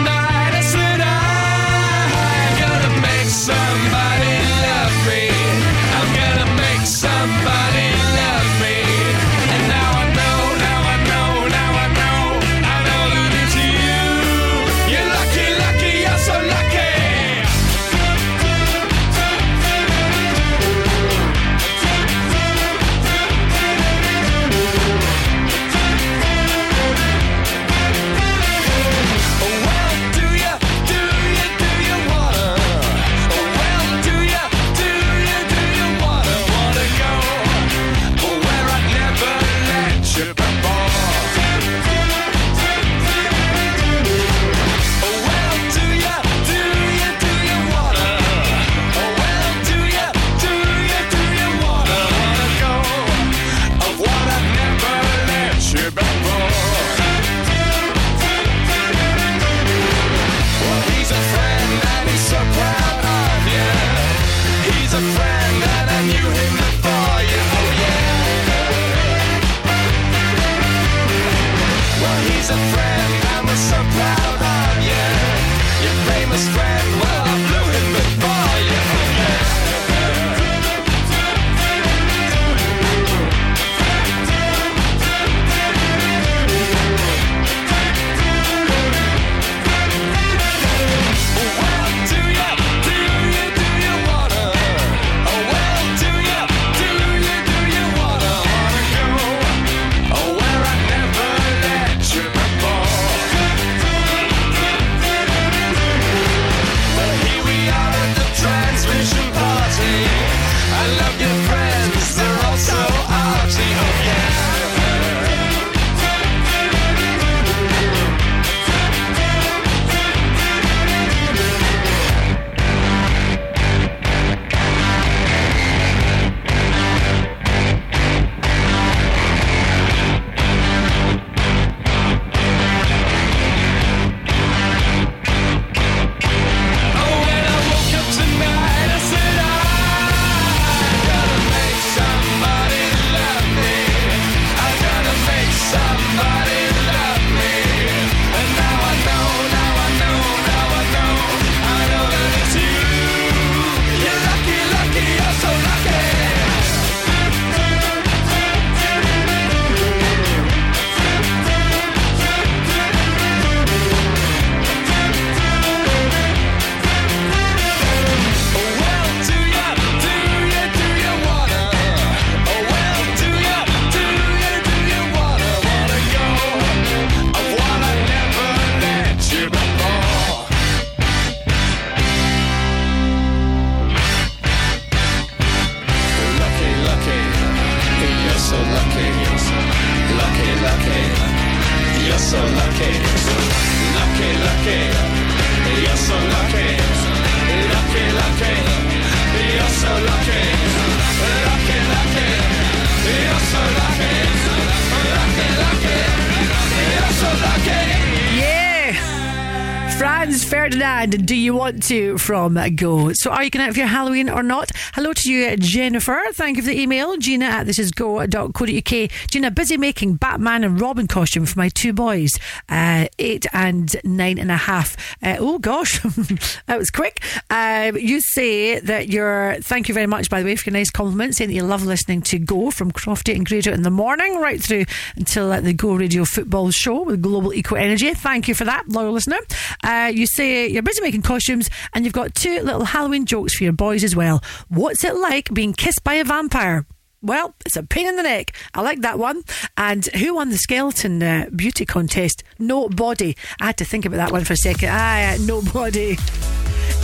do you want to from Go? So, are you going out for your Halloween or not? Hello to you, Jennifer. Thank you for the email. Gina at thisisgo.co.uk. Gina, busy making Batman and Robin costume for my two boys, uh, eight and nine and a half. Uh, oh, gosh, that was quick. Uh, you say that you're, thank you very much, by the way, for your nice compliment, saying that you love listening to Go from Crofty and Grado in the morning, right through until the Go Radio football show with Global Eco Energy. Thank you for that, loyal listener. Uh, you say you're busy making costumes and you've got two little Halloween jokes for your boys as well. What's it like being kissed by a vampire? Well, it's a pain in the neck. I like that one. And who won the skeleton uh, beauty contest? Nobody. I had to think about that one for a second. Ah, uh, nobody.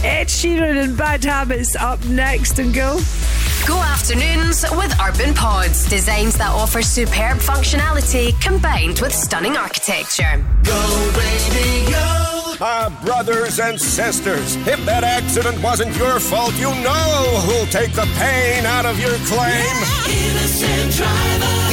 Ed Sheeran and Bad Habits up next and go. Go afternoons with Urban Pods, designs that offer superb functionality combined with stunning architecture. Go, baby, go. Ah, brothers and sisters, if that accident wasn't your fault, you know who'll take the pain out of your claim. Innocent driver.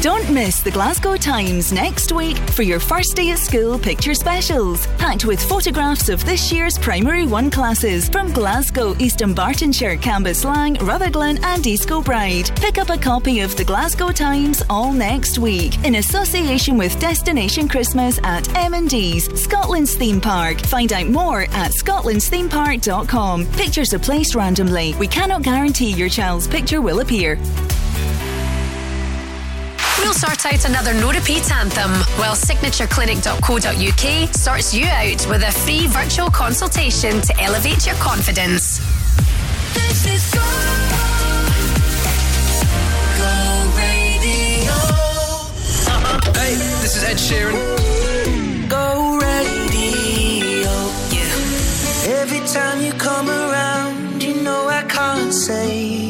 Don't miss the Glasgow Times next week for your first day at school picture specials, packed with photographs of this year's Primary 1 classes from Glasgow, East Bartonshire, Cambuslang, Rutherglen, and East Kilbride. Pick up a copy of the Glasgow Times all next week in association with Destination Christmas at M&D's, Scotland's theme park. Find out more at scotlandsthemepark.com. Pictures are placed randomly. We cannot guarantee your child's picture will appear. We'll sort out another no repeat anthem while signatureclinic.co.uk sorts you out with a free virtual consultation to elevate your confidence. This is Go. Go Radio. Hey, this is Ed Sheeran. Go Radio. Yeah. Every time you come around, you know I can't say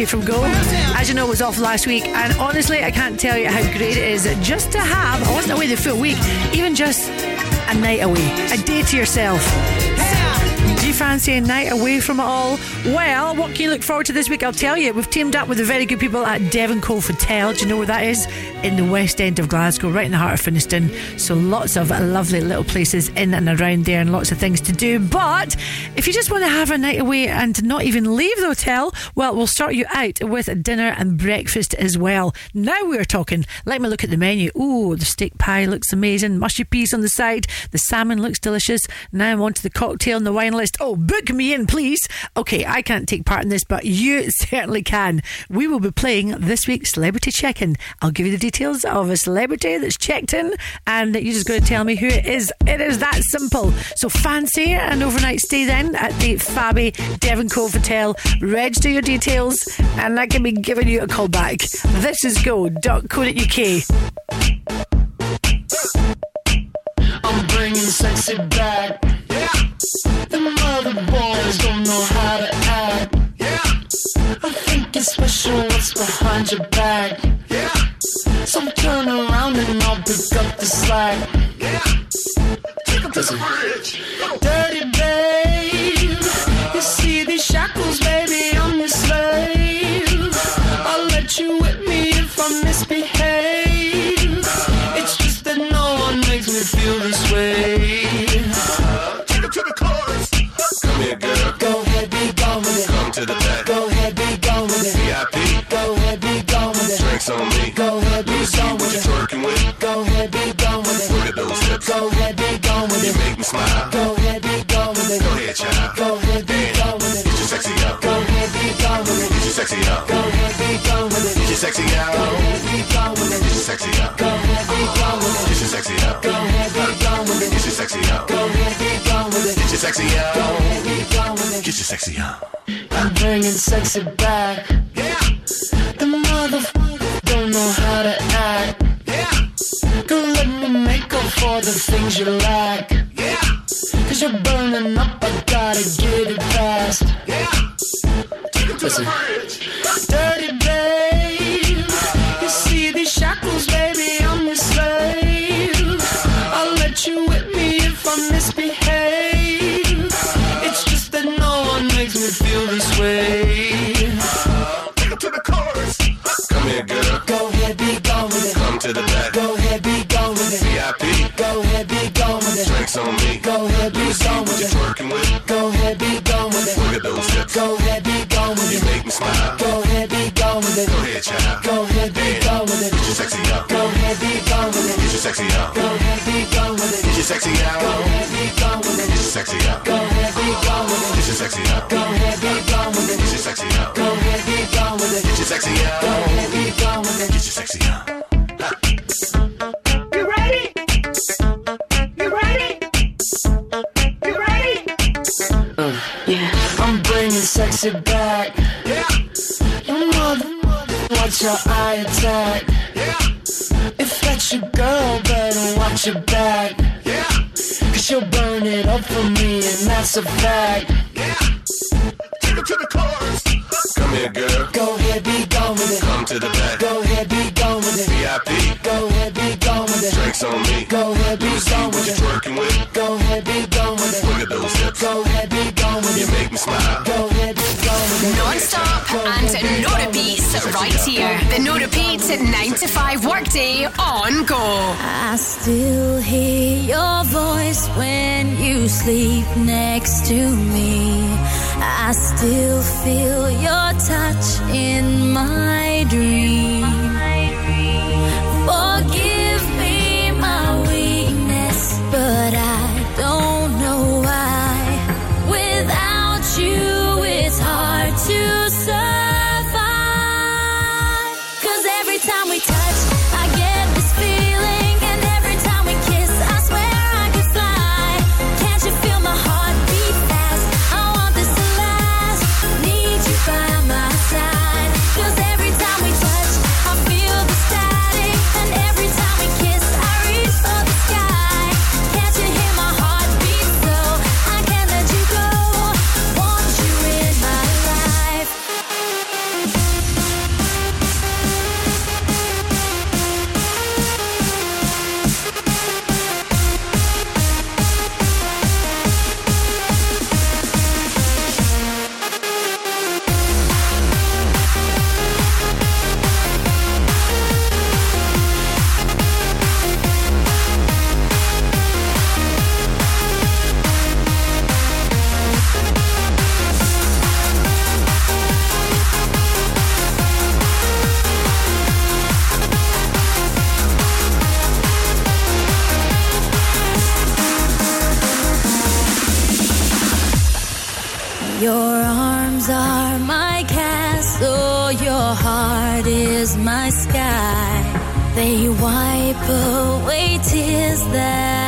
you from Go. As you know, was off last week, and honestly, I can't tell you how great it is just to have. I wasn't away the full week, even just a night away, a day to yourself. Do you fancy a night away from it all? Well, what can you look forward to this week? I'll tell you. We've teamed up with the very good people at Devon Cove Hotel. Do you know where that is? In the west end of Glasgow, right in the heart of Finnieston. So lots of lovely little places in and around there and lots of things to do. But if you just want to have a night away and not even leave the hotel, well, we'll start you out with dinner and breakfast as well. Now we're talking. Let me look at the menu. Oh, the steak pie looks amazing. Mushy peas on the side. The salmon looks delicious. Now I'm on to the cocktail and the wine list. Oh, book me in, please. Okay, I can't take part in this, but you certainly can. We will be playing this week's Celebrity Check In. I'll give you the details of a celebrity that's checked in, and you're just going to tell me who it is. It is that simple. So fancy an overnight stay then at the Fabi Devon Cove Hotel. Register your details, and I can be giving you a call back. This is go.co.uk. I'm bringing sexy back. Yeah. The mother boys don't know how to act. Yeah. I think it's special what's behind your back. Yeah. So turn around and I'll pick up the slack. Yeah. Take up the bridge. Dirty sexy out. Go ahead, be gone with it. Get your sexy out. Go ahead, be gone with it. Get your sexy out. Go ahead, be gone with it. Get your sexy out. Go ahead, be gone with it. Get your sexy out. Go ahead, be gone with it. Get your sexy out. Go ahead, be gone with it. Get your sexy out. I'm bringing sexy back. Yeah. The motherfuckers don't know how to act. Yeah. Go let me make up for the things you lack. Yeah. Cause you're burning up, I gotta get it fast. Listen. Smile. Go ahead, be gone with it. Go ahead, child. Go ahead, be gone with it. Get your sexy out. Go ahead, be gone with it. Get your sexy out. Go ahead, be gone with it. Get your sexy out. Go ahead, be gone with it. Get your sexy out. Go ahead, be gone with it. Get your sexy out. Go ahead, be gone with it. Get your sexy out. Go ahead, be gone with it. Get your sexy out. Go ahead, be gone with it. Get your sexy out. You ready? You ready? You ready? Uh, yeah. I'm bringing sexy back. Yeah. Your mother, watch your eye attack. Yeah. If that's your girl, better watch your back. Yeah. Cause she'll burn it up for me, and that's a fact. Yeah. Take it to the chorus. Come here, girl. Go ahead, be gone with it. Come to the back. Go ahead, be gone with it. VIP. Go ahead, be gone with it. Drinks on me. Go ahead, be Let me gone with you're it. twerking with. Go ahead, be gone with it. Look at those hips. Go ahead, be gone with You it. make me smile. Go ahead, be gone with it. Non-stop and no repeats right here. The no repeat 9 to 5 workday on Go. I still hear your voice when you sleep next to me. I still feel your touch in my dream. Forgive me my weakness, but I don't Your arms are my castle, your heart is my sky. They wipe away tears that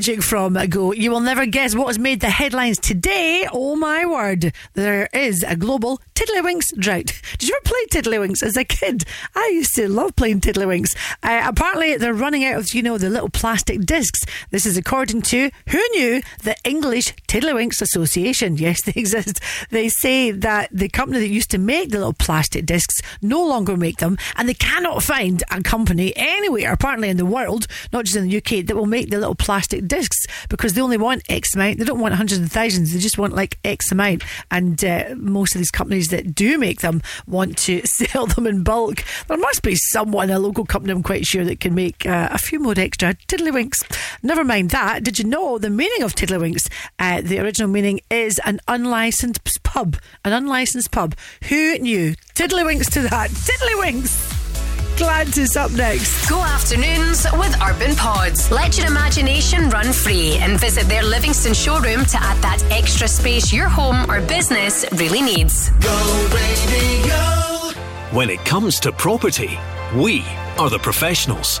Magic from Go. You will never guess what has made the headlines today. Oh my word. There is a global Tiddlywinks drought. Did you ever play Tiddlywinks as a kid? I used to love playing Tiddlywinks. Uh, apparently, they're running out of, you know, the little plastic discs. This is according to who knew the English Tiddlywinks Association. Yes, they exist. They say that the company that used to make the little plastic discs no longer make them, and they cannot find a company anywhere, apparently in the world, not just in the UK, that will make the little plastic discs because they only want X amount. They don't want hundreds of thousands. They just want like X amount. And uh, most of these companies that do make them want to sell them in bulk. There must be someone, a local company, I'm quite sure, that can make uh, a few more extra tiddlywinks. Never mind that. Did you know the meaning of tiddlywinks? Uh, Uh, the original meaning is an unlicensed pub. An unlicensed pub. Who knew? Tiddlywinks to that. Tiddlywinks. Glances up next. Go afternoons with Urban Pods. Let your imagination run free and visit their Livingston showroom to add that extra space your home or business really needs. Go, baby, go. When it comes to property, we are the professionals.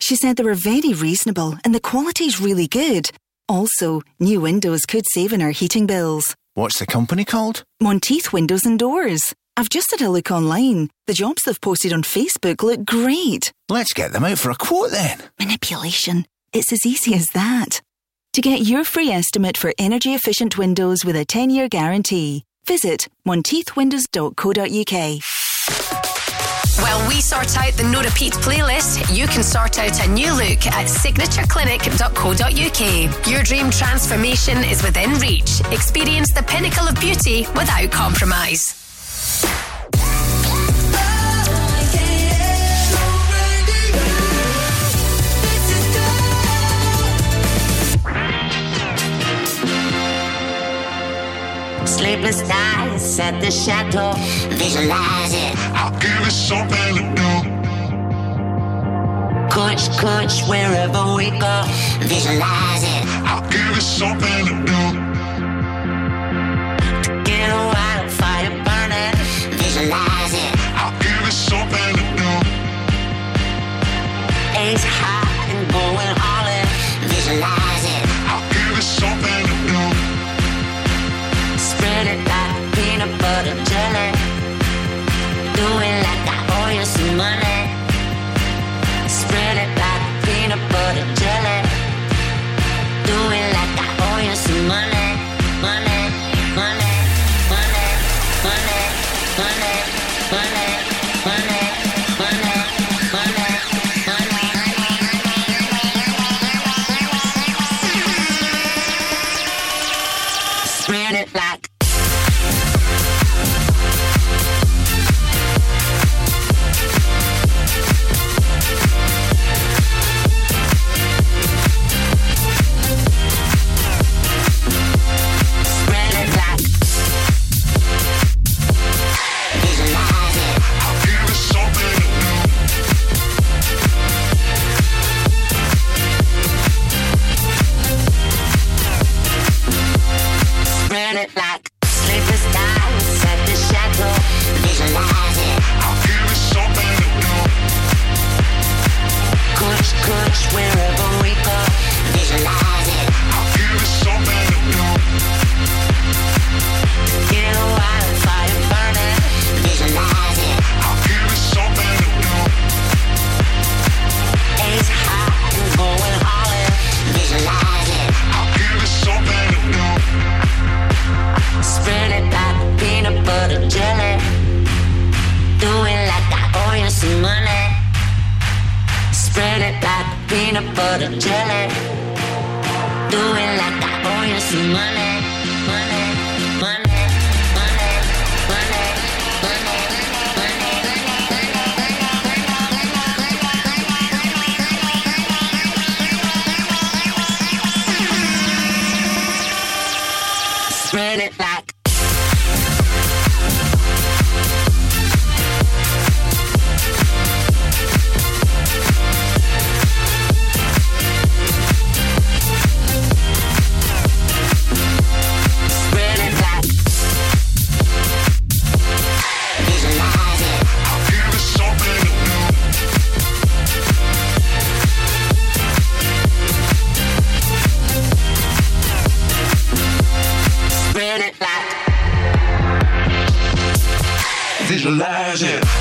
She said they were very reasonable and the quality's really good. Also, new windows could save on our heating bills. What's the company called? Monteith Windows and Doors. I've just had a look online. The jobs they've posted on Facebook look great. Let's get them out for a quote then. Manipulation. It's as easy as that. To get your free estimate for energy efficient windows with a 10 year guarantee, visit monteithwindows.co.uk. While we sort out the no repeat playlist, you can sort out a new look at signatureclinic.co.uk. Your dream transformation is within reach. Experience the pinnacle of beauty without compromise. Sleepless nights at the chateau. Visualize it. I'll give it something to do. Coach, coach, wherever we go. Visualize it. I'll give it something to do. To Get a wildfire burning. Visualize it. I'll give it something to do. Ace high and going Do it like I owe you some money. that some money. Spread it like peanut butter jelly. Do it like I owe you some money. Money. Spread it Visualize it.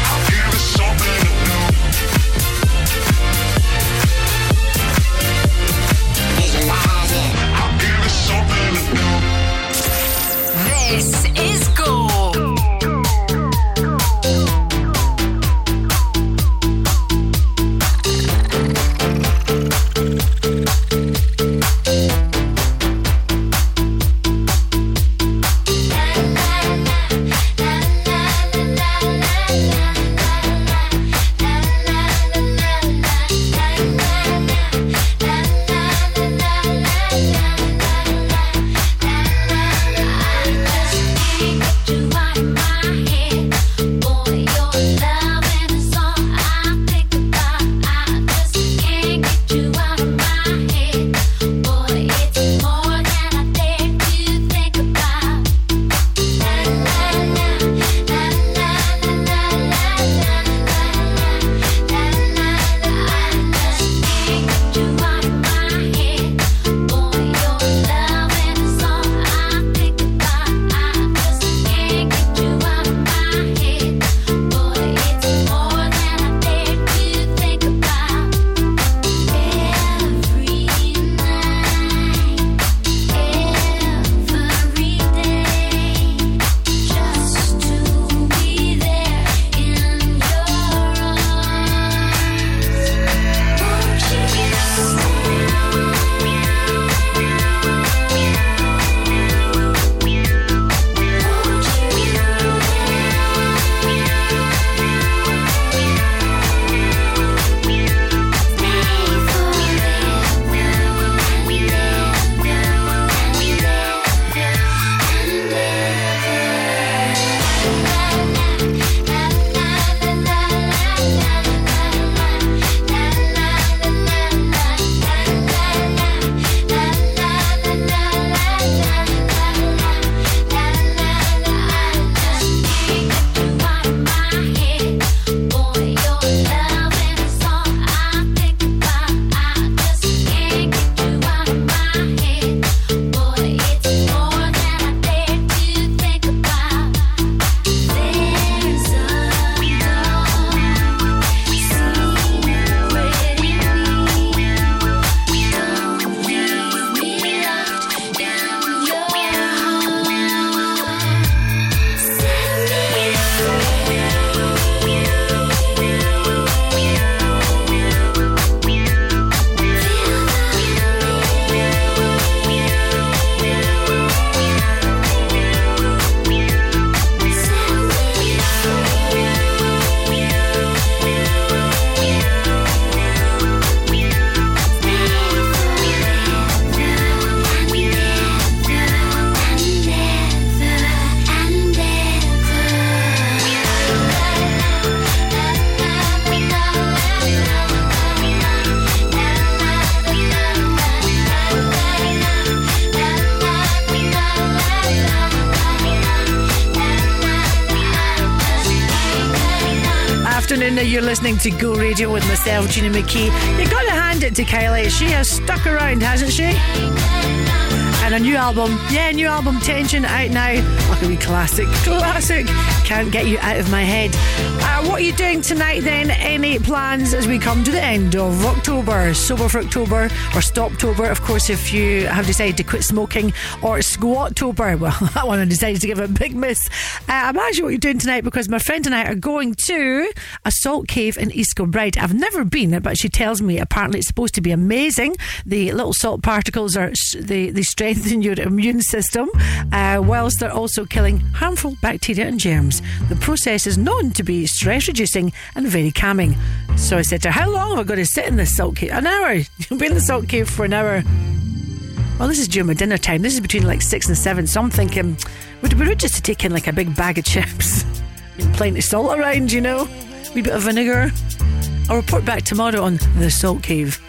To Go Radio with myself, Gina McKie. You got to hand it to Kylie. She has stuck around, hasn't she? And a new album, yeah, new album, Tension, out now. Like a wee classic, classic. Can't get you out of my head. Uh, what are you doing tonight then? Any plans as we come to the end of October? Sober for October or Stoptober? Of course, if you have decided to quit smoking or Squattober, well, that one I decided to give a big miss. Uh, I'm what you're doing tonight because my friend and I are going to a salt cave in East Kilbride. I've never been, but she tells me apparently it's supposed to be amazing. The little salt particles are they, they strengthen your immune system, uh, whilst they're also killing harmful bacteria and germs. The process is known to be stress reducing and very calming. So I said to her, "How long am I going to sit in this salt cave? An hour? You'll be in the salt cave for an hour." Well, this is during my dinner time. This is between like six and seven. So I'm thinking, would it be just to take in like a big bag of chips? Plenty of salt around, you know? A wee bit of vinegar. I'll report back tomorrow on The Salt Cave.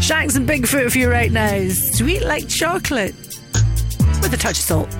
Shanks and Bigfoot for you right now. Sweet like chocolate. With a touch of salt.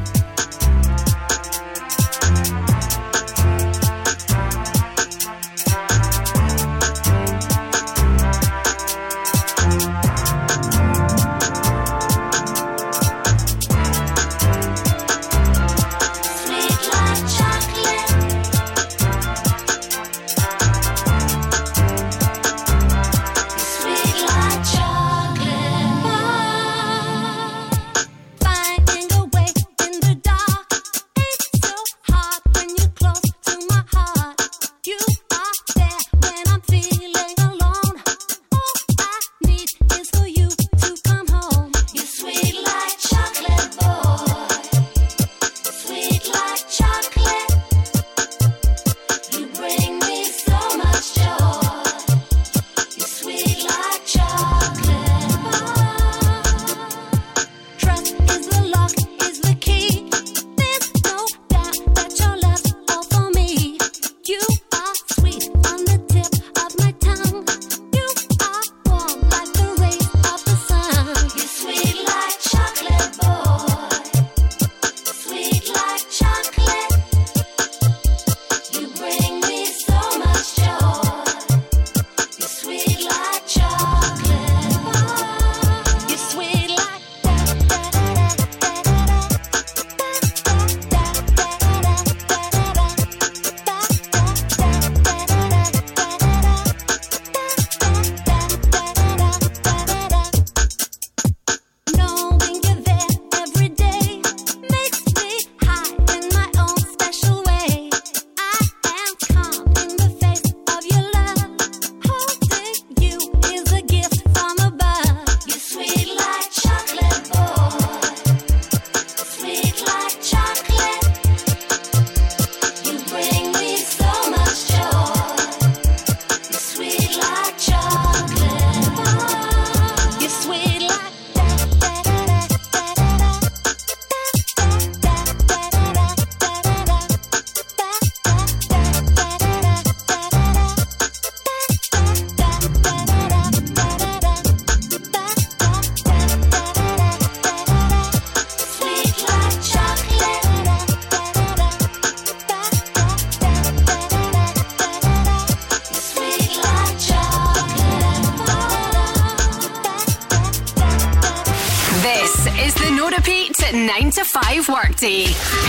See.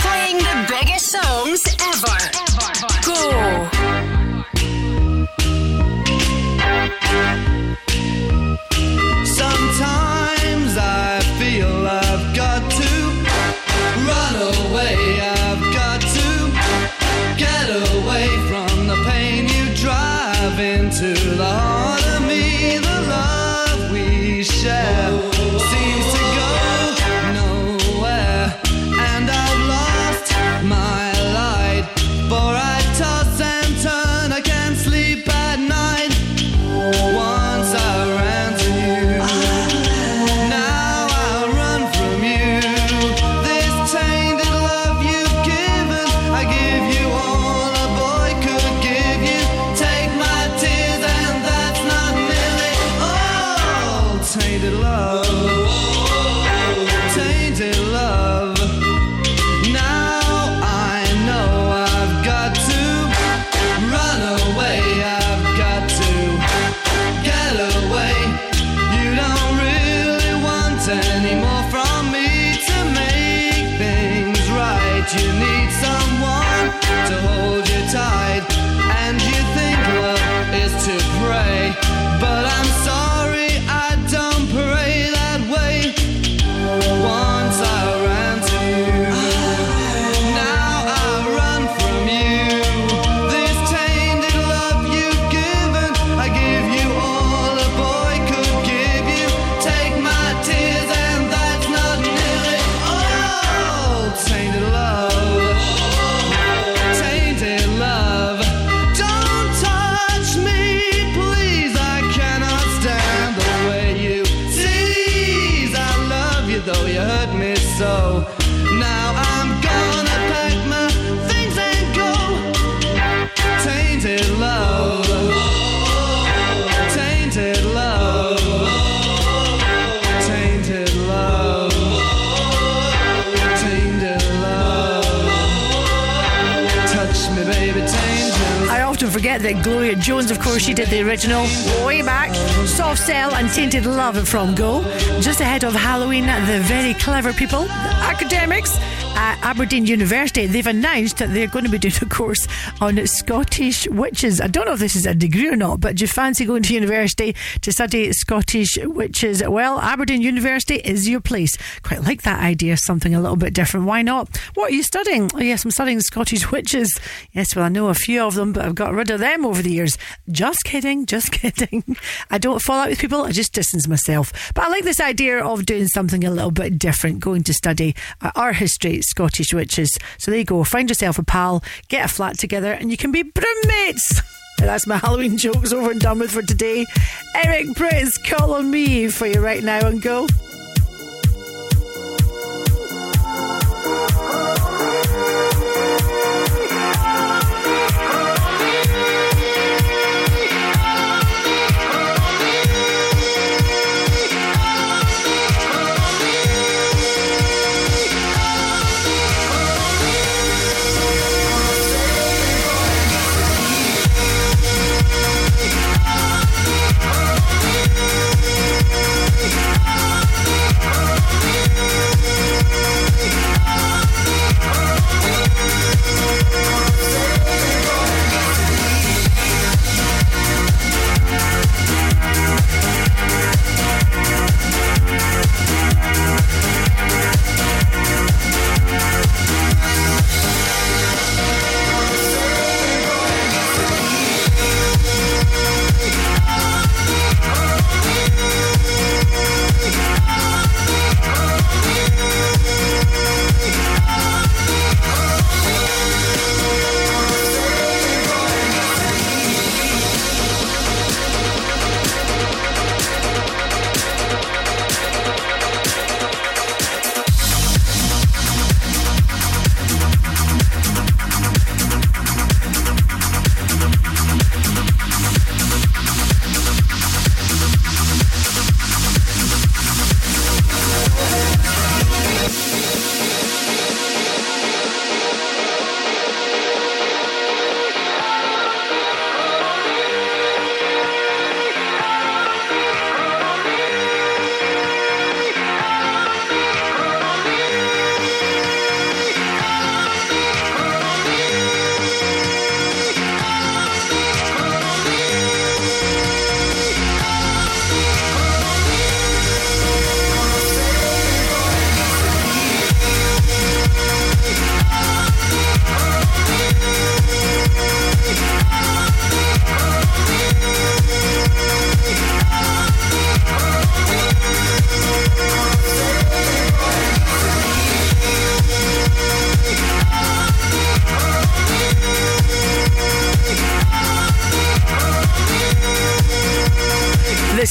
From Go. Just ahead of Halloween, the very clever people, academics at Aberdeen University, they've announced that they're going to be doing a course on Scottish witches. I don't know if this is a degree or not, but do you fancy going to university to study Scottish witches? Well, Aberdeen University is your place. Quite like that idea, something a little bit different. Why not? What are you studying? Oh, yes, I'm studying Scottish witches. Yes, well, I know a few of them, but I've got rid of them over the years. Just kidding, just kidding. I don't fall out with people, I just distance myself. But I like this idea of doing something a little bit different, going to study our history, Scottish witches. So there you go, find yourself a pal, get a flat together, and you can be broommates. That's my Halloween jokes over and done with for today. Eric Prydz, call on me for you right now and go.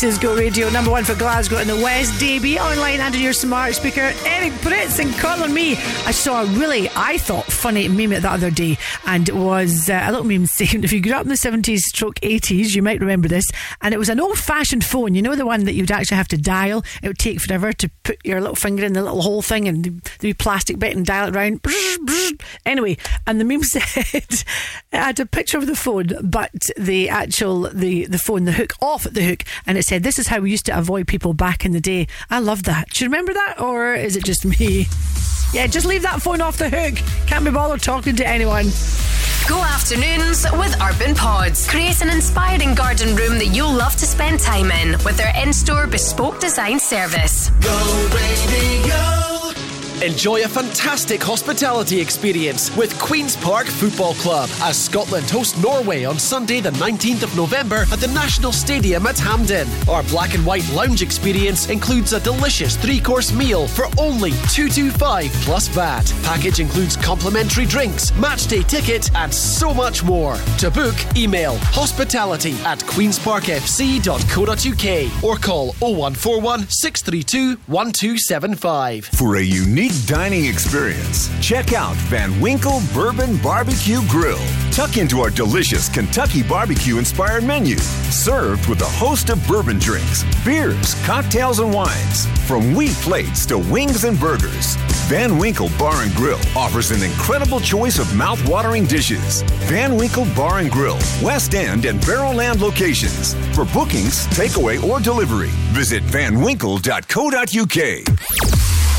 Is Go Radio, number one for Glasgow and the West. DB online on your smart speaker. Eric Prydz and Call on Me. I saw a really, I thought, funny meme the other day, and it was uh, a little meme saying if you grew up in the 70s stroke 80s, you might remember this. And it was an old fashioned phone, you know, the one that you'd actually have to dial. It would take forever to put your little finger in the little hole thing and the the plastic bit and dial it round. Anyway, and the meme said it had a picture of the phone, but the actual the the phone, the hook off at the hook, and it said, "This is how we used to avoid people back in the day." I love that. Do you remember that, or is it just me? Yeah, just leave that phone off the hook. Can't be bothered talking to anyone. Go afternoons with Urban Pods. Create an inspiring garden room that you'll love to spend time in with their in store bespoke design service. Go radio. Enjoy a fantastic hospitality experience with Queen's Park Football Club as Scotland host Norway on Sunday, the 19th of November at the National Stadium at Hampden. Our black and white lounge experience includes a delicious three course meal for only 225 plus VAT. Package includes complimentary drinks, match day ticket, and so much more. To book, email hospitality at queensparkfc.co.uk or call 0141 632 1275. For a unique dining experience, check out Van Winkle Bourbon Barbecue Grill. Tuck into our delicious Kentucky barbecue inspired menu, served with a host of bourbon drinks, beers, cocktails, and wines. From wheat plates to wings and burgers, Van Winkle Bar and Grill offers an incredible choice of mouth-watering dishes. Van Winkle Bar and Grill, West End and Barrowland locations. For bookings, takeaway, or delivery, visit vanwinkle.co.uk.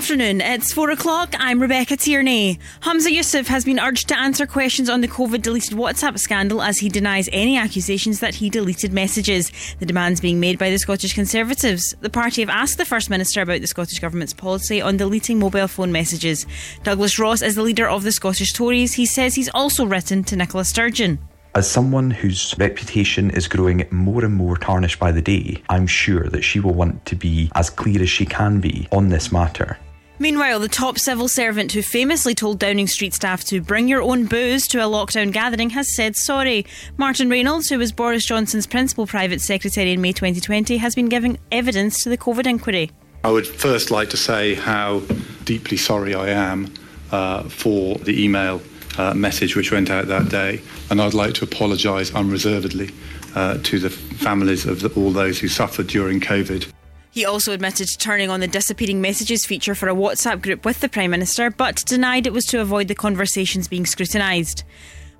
Afternoon. It's four o'clock. I'm Rebecca Tierney. Humza Yousaf has been urged to answer questions on the COVID deleted WhatsApp scandal as he denies any accusations that he deleted messages. The demands being made by the Scottish Conservatives. The party have asked the First Minister about the Scottish Government's policy on deleting mobile phone messages. Douglas Ross is the leader of the Scottish Tories. He says he's also written to Nicola Sturgeon. As someone whose reputation is growing more and more tarnished by the day, I'm sure that she will want to be as clear as she can be on this matter. Meanwhile, the top civil servant who famously told Downing Street staff to bring your own booze to a lockdown gathering has said sorry. Martin Reynolds, who was Boris Johnson's principal private secretary in May 2020, has been giving evidence to the COVID inquiry. I would first like to say how deeply sorry I am uh, for the email uh, message which went out that day, and I'd like to apologise unreservedly uh, to the families of the, all those who suffered during COVID. He also admitted to turning on the disappearing messages feature for a WhatsApp group with the Prime Minister, but denied it was to avoid the conversations being scrutinised.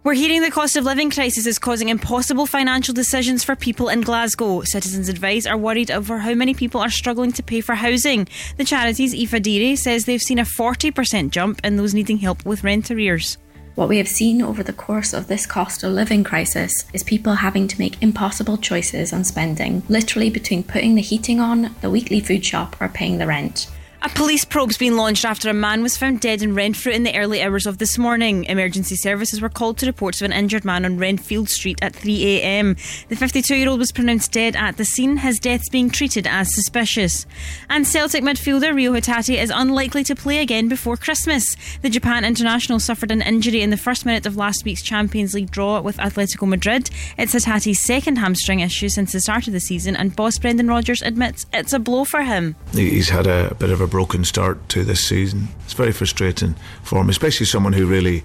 We're hearing the cost of living crisis is causing impossible financial decisions for people in Glasgow. Citizens Advice are worried over how many people are struggling to pay for housing. The charity's Aoife Deary says they've seen a 40% jump in those needing help with rent arrears. What we have seen over the course of this cost of living crisis is people having to make impossible choices on spending, literally between putting the heating on, the weekly food shop, or paying the rent. A police probe's been launched after a man was found dead in Renfrew in the early hours of this morning. Emergency services were called to reports of an injured man on Renfield Street at 3am. The 52 year old was pronounced dead at the scene, his death's being treated as suspicious. And Celtic midfielder Reo Hatate is unlikely to play again before Christmas. The Japan international suffered an injury in the first minute of last week's Champions League draw with Atletico Madrid. It's Hatate's second hamstring issue since the start of the season, and boss Brendan Rodgers admits it's a blow for him. He's had a bit of a broken start to this season. It's very frustrating for him, especially someone who really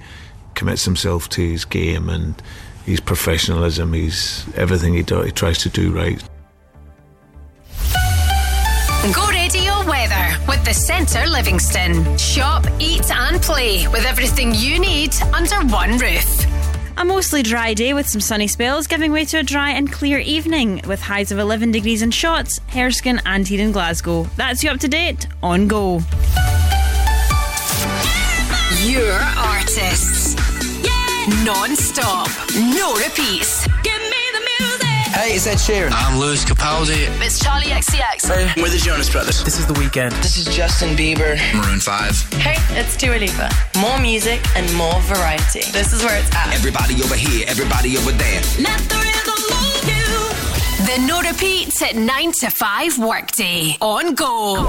commits himself to his game and his professionalism. He's everything he, do, he tries to do right. Go Radio Weather with the Centre Livingston. Shop, eat, and play with everything you need under one roof. A mostly dry day with some sunny spells, giving way to a dry and clear evening with highs of 11 degrees in Shotts, Erskine, and here in Glasgow. That's you up to date on Go. Your artists. Non stop. No repeats. Music. Hey, it's Ed Sheeran. I'm Lewis Capaldi. It's Charli XCX. Hey, we're the Jonas Brothers. This is The Weeknd. This is Justin Bieber. Maroon 5. Hey, it's Dua Lipa. More music and more variety. This is where it's at. Everybody over here, everybody over there. Let the rhythm move you. The no repeats at 9 to 5 workday on Go.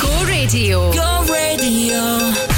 Go Radio. Go Radio.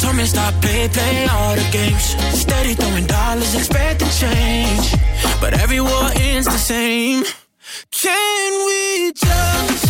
told me stop play, play all the games. Steady throwing dollars, expect the change. But every war ends the same. Can we just?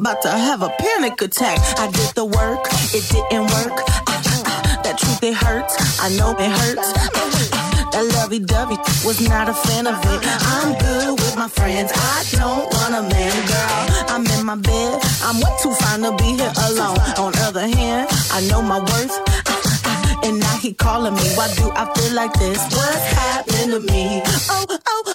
About to have a panic attack. I did the work, it didn't work. Ah, ah, ah, that truth, it hurts. I know it hurts. That lovey dovey was not a fan of it. I'm good with my friends. I don't want a man, girl. I'm in my bed. I'm way too fine to be here alone. On other hand, I know my worth. And now he calling me. Why do I feel like this? What's happening to me? Oh, oh,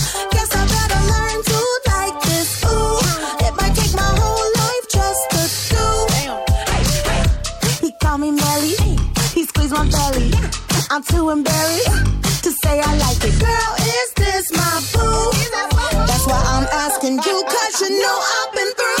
I'm too embarrassed to say I like it. Girl, is this my boo? That's why I'm asking you, cause you know I've been through.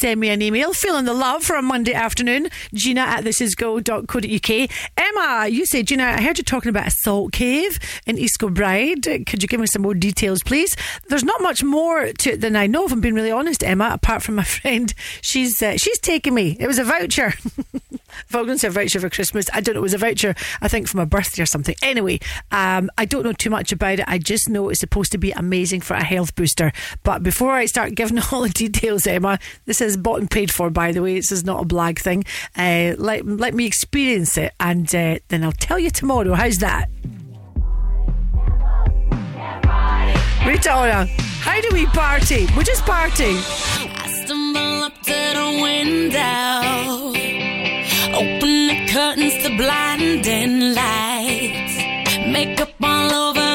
send me an email. Feeling the love for a Monday afternoon. Gina at thisisgo.co.uk. Emma, you say, Gina, I heard you talking about a salt cave in East Kilbride. Could you give me some more details, please? There's not much more to it than I know, if I'm being really honest, Emma, apart from my friend. She's, uh, she's taking me. It was a voucher. Volgens a voucher for Christmas. I don't know. It was a voucher, I think, from a birthday or something. Anyway, um, I don't know too much about it. I just know it's supposed to be amazing for a health booster. But before I start giving all the details, Emma, this is bought and paid for, by the way. This is not a blag thing. Uh, let, let me experience it, and uh, then I'll tell you tomorrow. How's that? Rita Ora, how do we party? We just party. I stumble up to the window. Open the curtains, to blinding lights. Makeup all over.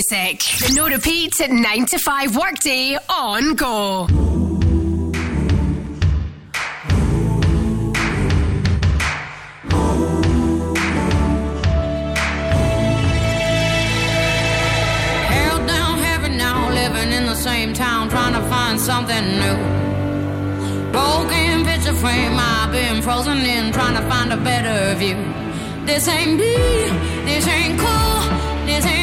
music. The no repeat at 9 to 5 workday on go. Held down heaven now, living in the same town, trying to find something new. Broken picture frame, I've been frozen in, trying to find a better view. This ain't me, this ain't cool, this ain't.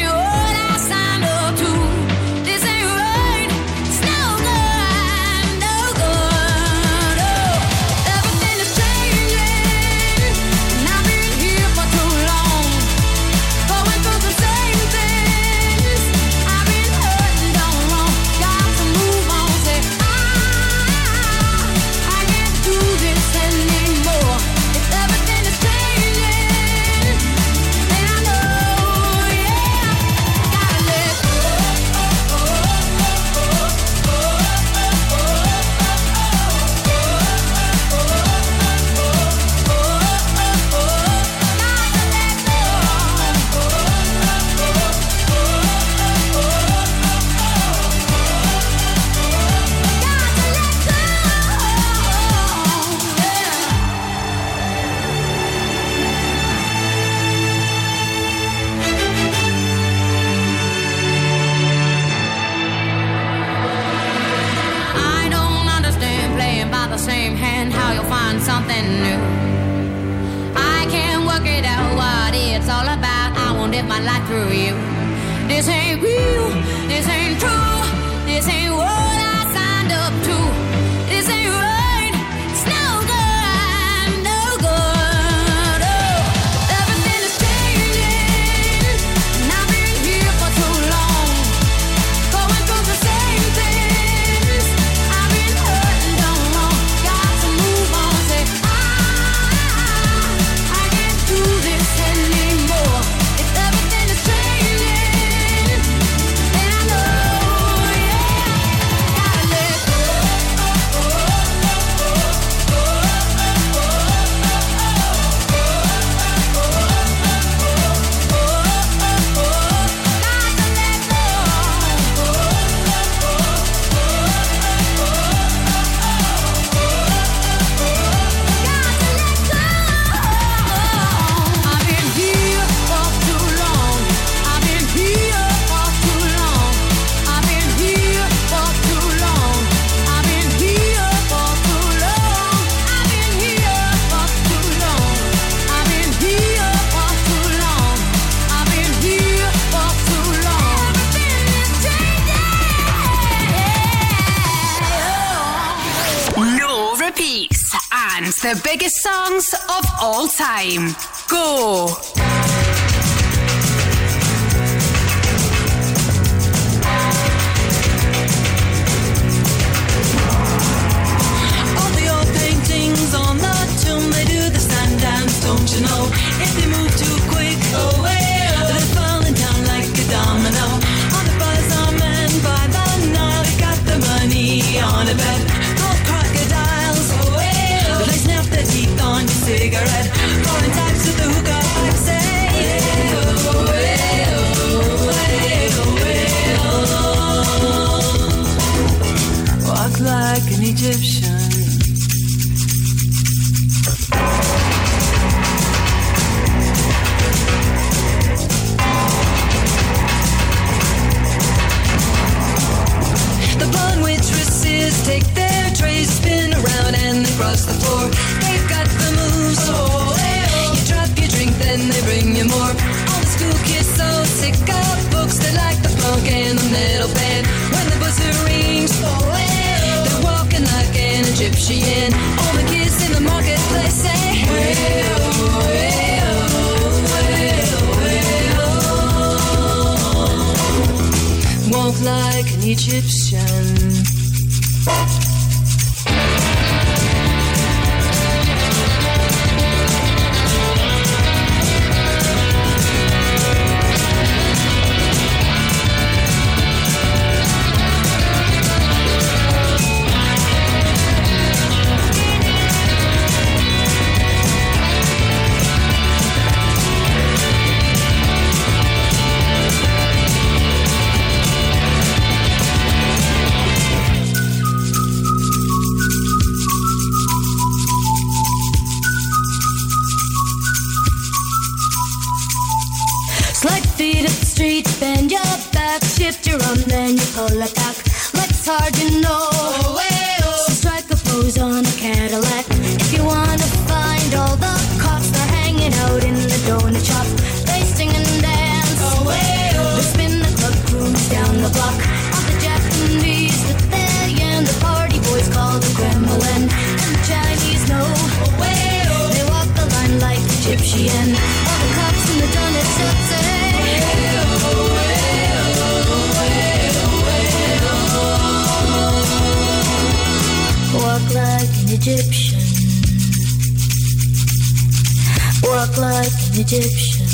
Like an Egyptian.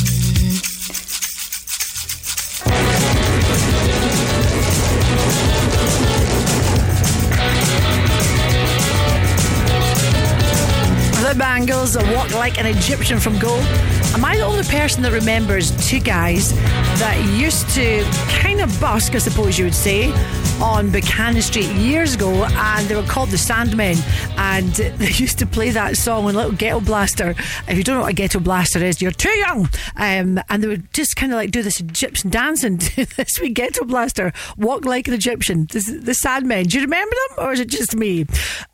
The Bangles, a walk like an Egyptian from Go. Am I the only person that remembers two guys that used to kind of busk, I suppose you would say, on Buchanan Street years ago, and they were called the Sandmen, and they used to play that song on Little Ghetto Blaster. If you don't know what a ghetto blaster is, you're too young. Um, and they would just kind of like do this Egyptian dancing to this wee ghetto blaster, walk like an Egyptian. This, the Sandmen. Do you remember them, or is it just me?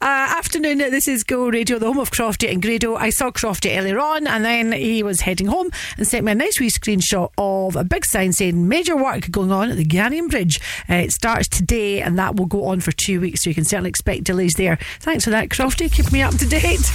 Uh, afternoon, this is Go Radio, the home of Crofty and Grado. I saw Crofty earlier on, and then he was heading home and sent me a nice wee screenshot of a big sign saying major work going on at the Gannion Bridge. Uh, it starts today, and that will go on for two weeks, so you can certainly expect delays there. Thanks for that, Crofty. Keep me up to date.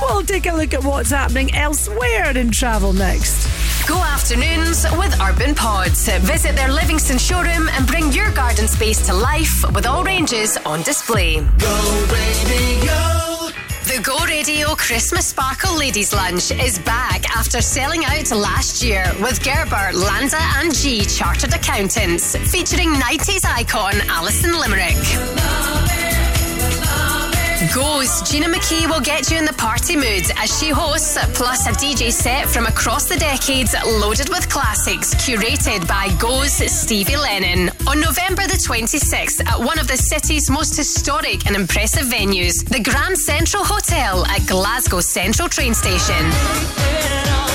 We'll take a look at what's happening elsewhere in travel next. Go afternoons with Urban Pods. Visit their Livingston showroom and bring your garden space to life with all ranges on display. Go radio. The Go Radio Christmas Sparkle Ladies Lunch is back after selling out last year with Gerber, Landa and G Chartered Accountants, featuring 90s icon Alison Limerick. Goes, Gina McKie will get you in the party mood as she hosts, plus a DJ set from across the decades loaded with classics curated by Goes Stevie Lennon. On November the 26th at one of the city's most historic and impressive venues, the Grand Central Hotel at Glasgow Central Train Station.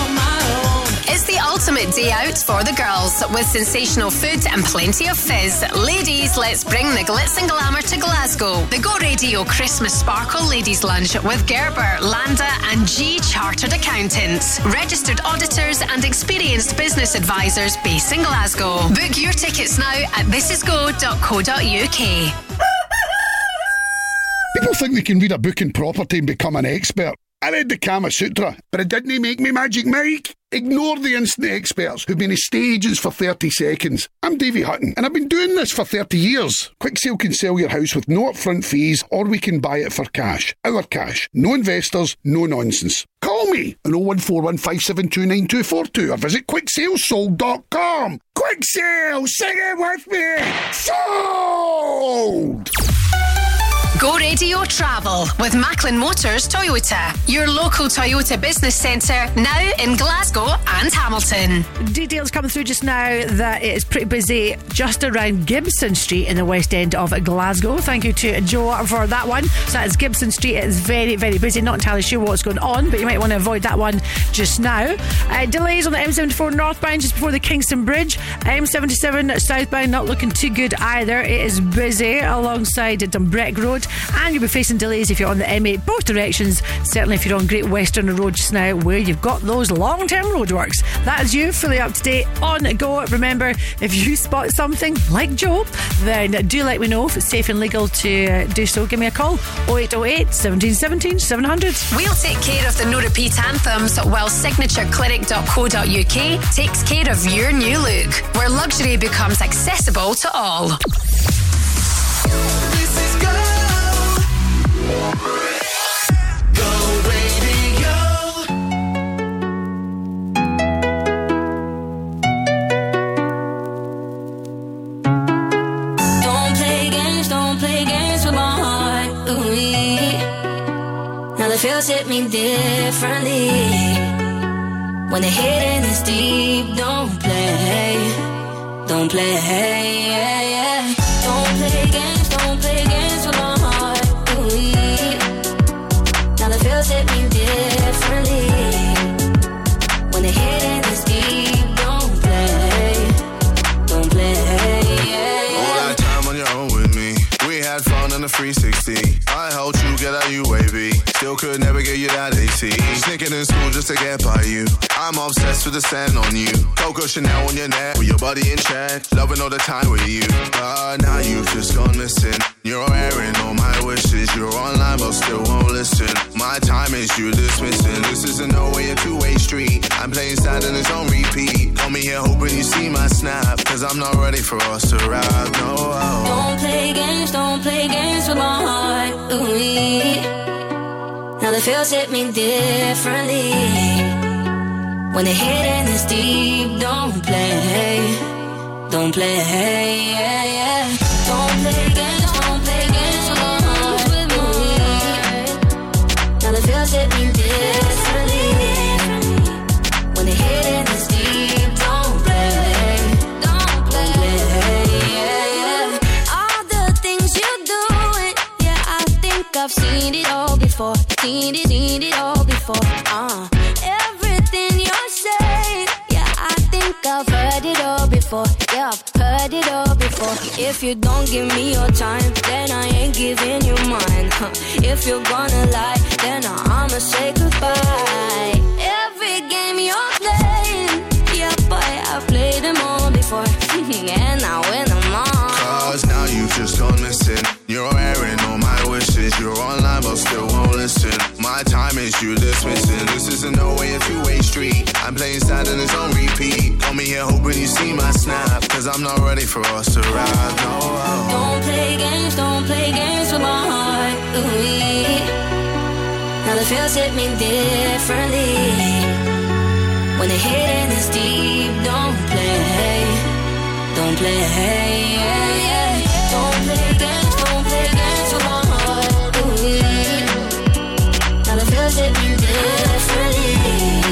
It's the ultimate day out for the girls with sensational food and plenty of fizz. Ladies, let's bring the glitz and glamour to Glasgow. The Go Radio Christmas Sparkle Ladies Lunch with Gerber, Landa, and G Chartered Accountants, registered auditors, and experienced business advisors based in Glasgow. Book your tickets now at thisisgo.co.uk. People think they can read a book in property and become an expert. I read the Kama Sutra, but it didn't make me Magic Mike. Ignore the instant experts who've been in agents for 30 seconds. I'm Davey Hutton, and I've been doing this for 30 years. Quick Sale can sell your house with no upfront fees, or we can buy it for cash. Our cash. No investors, no nonsense. Call me on 01415729242 or visit quicksalesold.com. Quick Sale, sing it with me. Sold! Go Radio Travel with Macklin Motors Toyota, your local Toyota business centre now in Glasgow and Hamilton. Details coming through just now that it is pretty busy just around Gibson Street in the west end of Glasgow. Thank you to Joe for that one. So that is Gibson Street. It is very, very busy. Not entirely sure what's going on, but you might want to avoid that one just now. Uh, delays on the M74 northbound just before the Kingston Bridge. M77 southbound not looking too good either. It is busy alongside Dumbreck Road, and you'll be facing delays if you're on the M8 both directions. Certainly if you're on Great Western Road just now, where you've got those long term roadworks. That is you fully up to date on Go. Remember, if you spot something like Joe, then do let me know if it's safe and legal to uh, do so. Give me a call 0808 1717 700. We'll take care of the no repeat anthems while signatureclinic.co.uk takes care of your new look, where luxury becomes accessible to all. This is go. Don't play games, don't play games with my heart. Now the fields hit me differently. When the hidden is deep, don't 360. I helped you get out UAV. Still could never get you that AT. Sneaking in school just to get by you. I'm obsessed with the sand on you. Coco Chanel on your neck with your body in check. Loving all the time with you. But now you've just gone missing. You're airing all my wishes. You're online but still won't listen. My time is you dismissing. This is a no way a two-way street. I'm playing sad and it's on repeat. Call me here hoping you see my snap. Cause I'm not ready for us to ride. No. Don't play games, don't play games with my heart. Ooh, now the feels hit me differently. When the hidden is deep, don't play, don't play, yeah, yeah. Don't play games, don't play games with me. Now the feels hit me. seen it, seen it all before. Uh, everything you say, yeah, I think I've heard it all before. Yeah, I've heard it all before. If you don't give me your time, then I ain't giving you mine. Huh. If you're gonna lie, then I'ma say goodbye. You dismissing. This is in no way a two-way street. I'm playing sad and it's on repeat. Call me here hoping you see my snap. Cause I'm not ready for us to ride. No. Don't play games, don't play games with my heart. Ooh-wee. Now the feels hit me differently. When the hidden is deep, don't play. Don't play. Yeah, yeah. Don't play games. does it mean differently?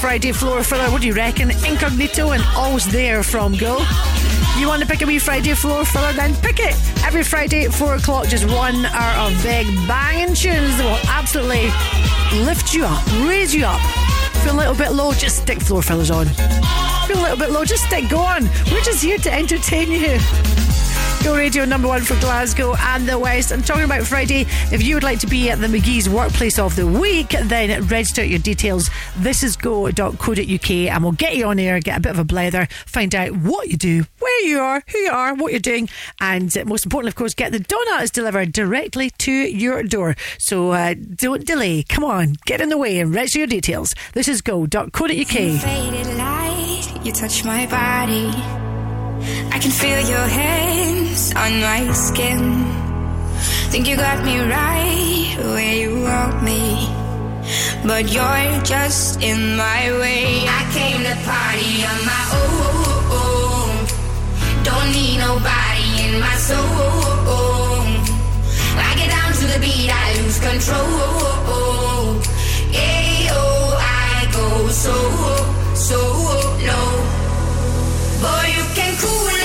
Friday floor filler. What do you reckon? Incognito and All's There from Go. You want to pick a wee Friday floor filler? Then pick it. Every Friday at 4 o'clock, just one hour of big banging tunes that will absolutely lift you up, raise you up. Feel a little bit low, just stick floor fillers on. Feel a little bit low, just stick, go on. We're just here to entertain you. Go Radio number one for Glasgow and the West. I'm talking about Friday. If you would like to be at the McKie's Workplace of the Week, then register your details this is go.co.uk and we'll get you on air, get a bit of a blether, find out what you do, where you are, who you are, what you're doing, and most importantly, of course, get the donuts delivered directly to your door. So uh, don't delay. Come on, get in the way and register your details. This is go.co.uk. Faded light, you touch my body. I can feel your hands on my skin. Think you got me right where you want me. But you're just in my way. I came to party on my own. Don't need nobody in my soul. I get down to the beat, I lose control. Ayo, I go so, so low. Boy, you can cool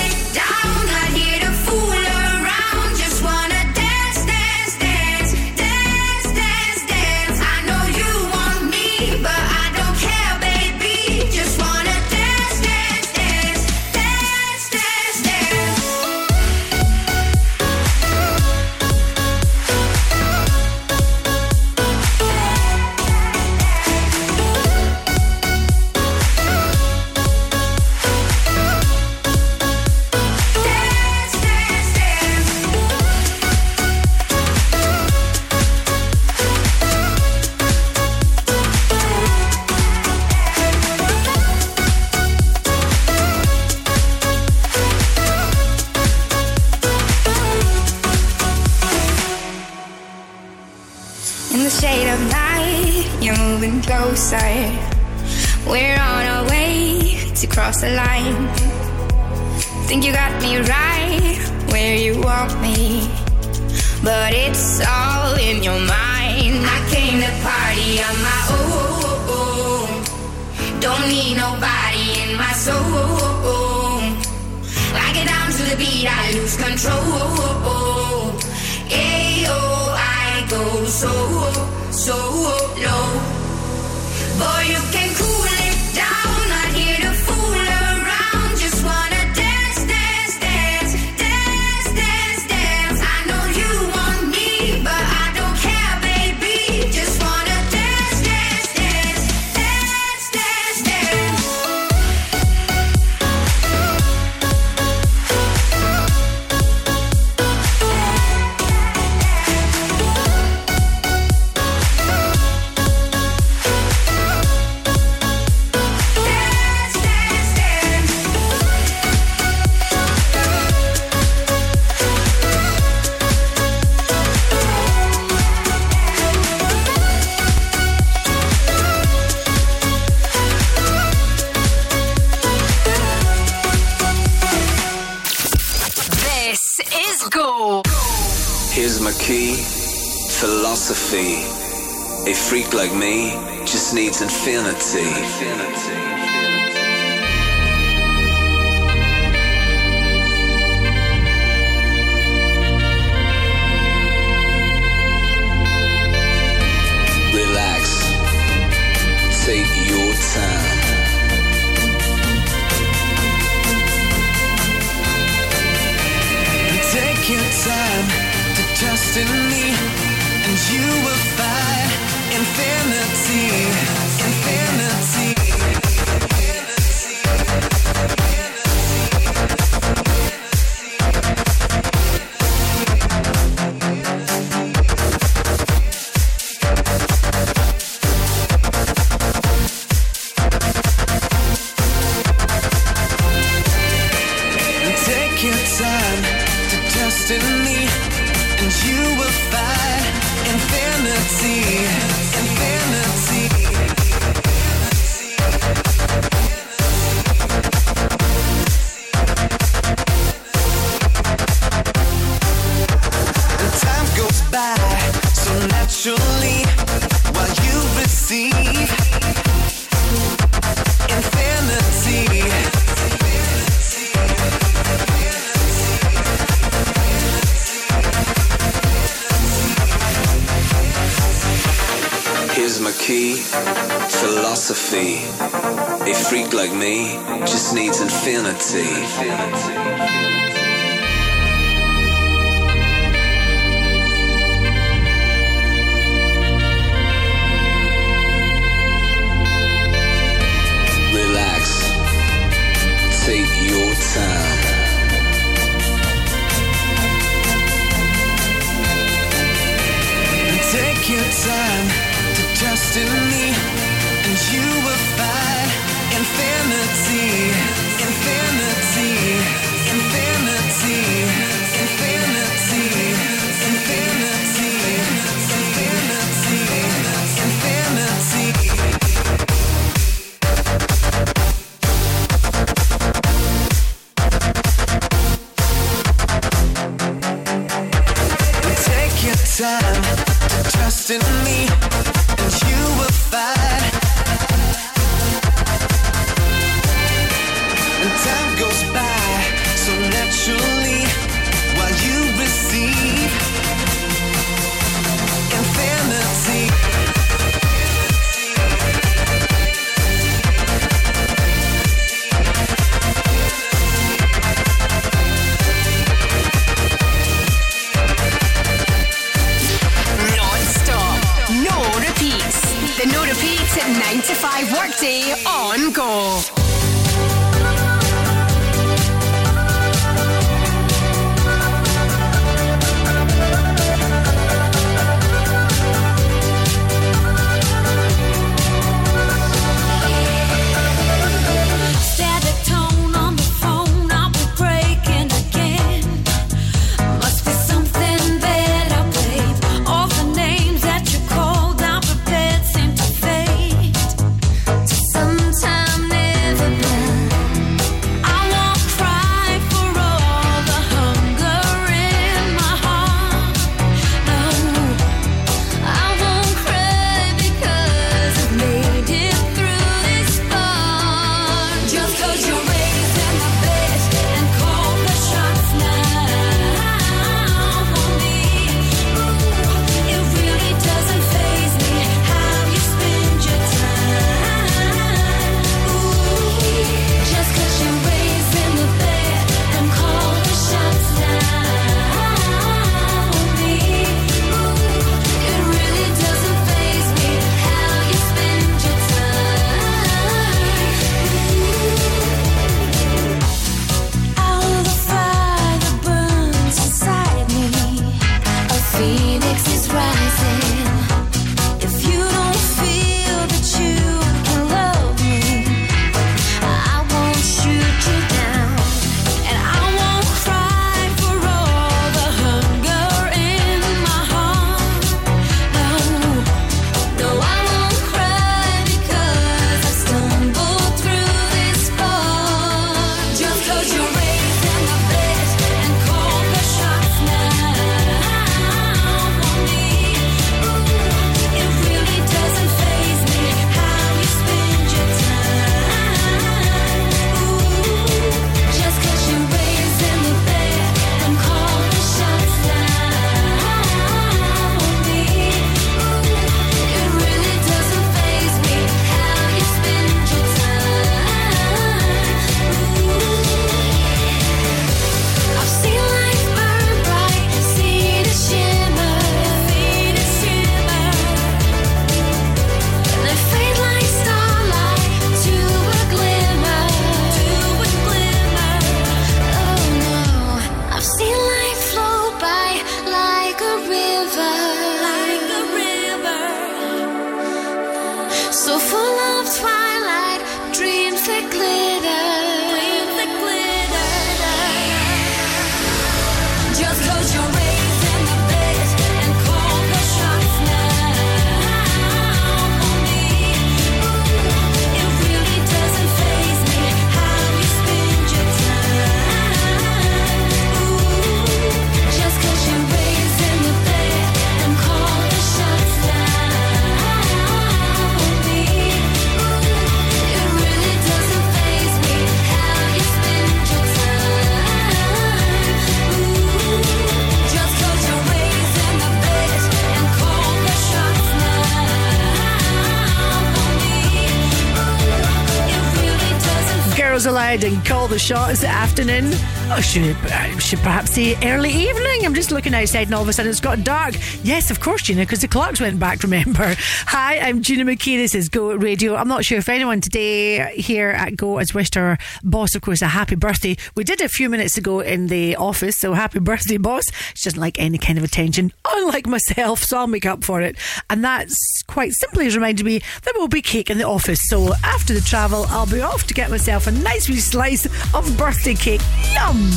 the Shots afternoon. Oh, should, uh, I should perhaps say early evening. I'm just looking outside and all of a sudden it's got dark. Yes, of course, Gina, because the clocks went back, remember. Hi, I'm Gina McKie. This is Go Radio. I'm not sure if anyone today here at Go has wished our boss, of course, a happy birthday. We did a few minutes ago in the office, so happy birthday, boss. She doesn't like any kind of attention, unlike myself, so I'll make up for it. And that's quite simply has reminded me there will be cake in the office. So after the travel, I'll be off to get myself a nice wee slice of birthday cake. Yum!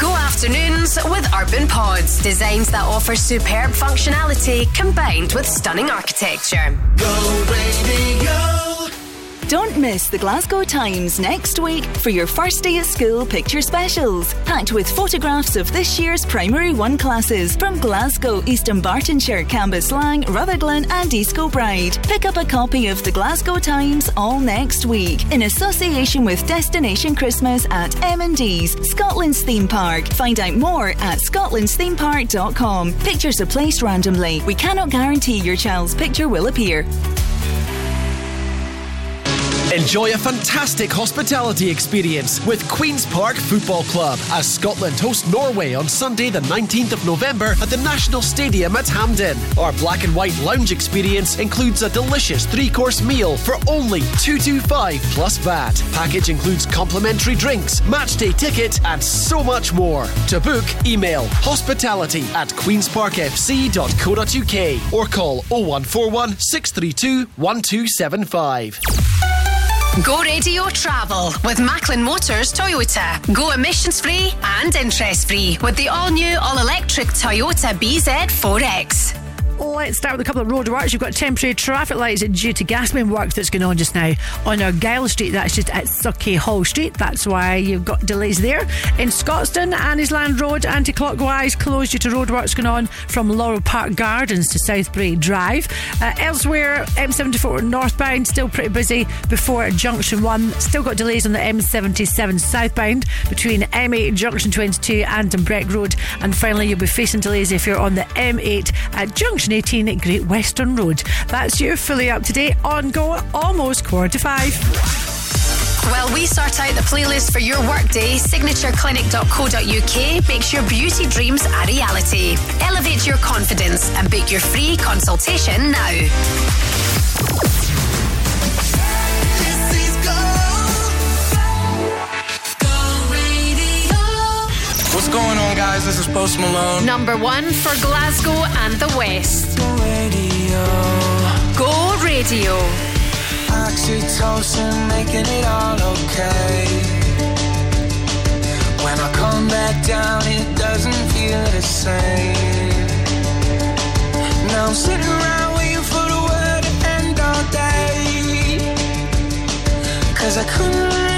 Go afternoons with Urban Pods, designs that offer superb functionality combined with stunning architecture. Go radio. Don't miss the Glasgow Times next week for your first day at school picture specials, packed with photographs of this year's Primary 1 classes from Glasgow, East Dunbartonshire, Cambuslang, Rutherglen, and East Kilbride. Pick up a copy of the Glasgow Times all next week in association with Destination Christmas at M&D's, Scotland's theme park. Find out more at scotlandsthemepark.com. Pictures are placed randomly. We cannot guarantee your child's picture will appear. Enjoy a fantastic hospitality experience with Queen's Park Football Club as Scotland host Norway on Sunday, the 19th of November at the National Stadium at Hampden. Our black and white lounge experience includes a delicious three course meal for only 225 plus VAT. Package includes complimentary drinks, match day ticket, and so much more. To book, email hospitality at queensparkfc.co.uk or call 0141 632 1275. Go Radio Travel with Macklin Motors Toyota. Go emissions free and interest free with the all new, all electric Toyota BZ4X. Let's start with a couple of road works. You've got temporary traffic lights due to gasman work that's going on just now on Argyle Street. That's just at Sauchiehall Street. That's why you've got delays there. In Scotstoun, Anniesland Road, anti clockwise, closed due to roadworks going on from Laurel Park Gardens to Southbrae Drive. Uh, elsewhere, M74 northbound, still pretty busy before Junction 1. Still got delays on the M77 southbound between M8 Junction 22 and Dumbreck Road. And finally, you'll be facing delays if you're on the M8 at Junction 18 at Great Western Road. That's you fully up to date on Go, almost quarter to five. While we sort out the playlist for your workday, signatureclinic.co.uk makes your beauty dreams a reality. Elevate your confidence and book your free consultation now. What's going on, guys? This is Post Malone. Number one for Glasgow and the West. Go radio. Go Radio. Oxytocin, making it all okay. When I come back down, it doesn't feel the same. Now I'm sitting around waiting for the world to end all day. Cause I couldn't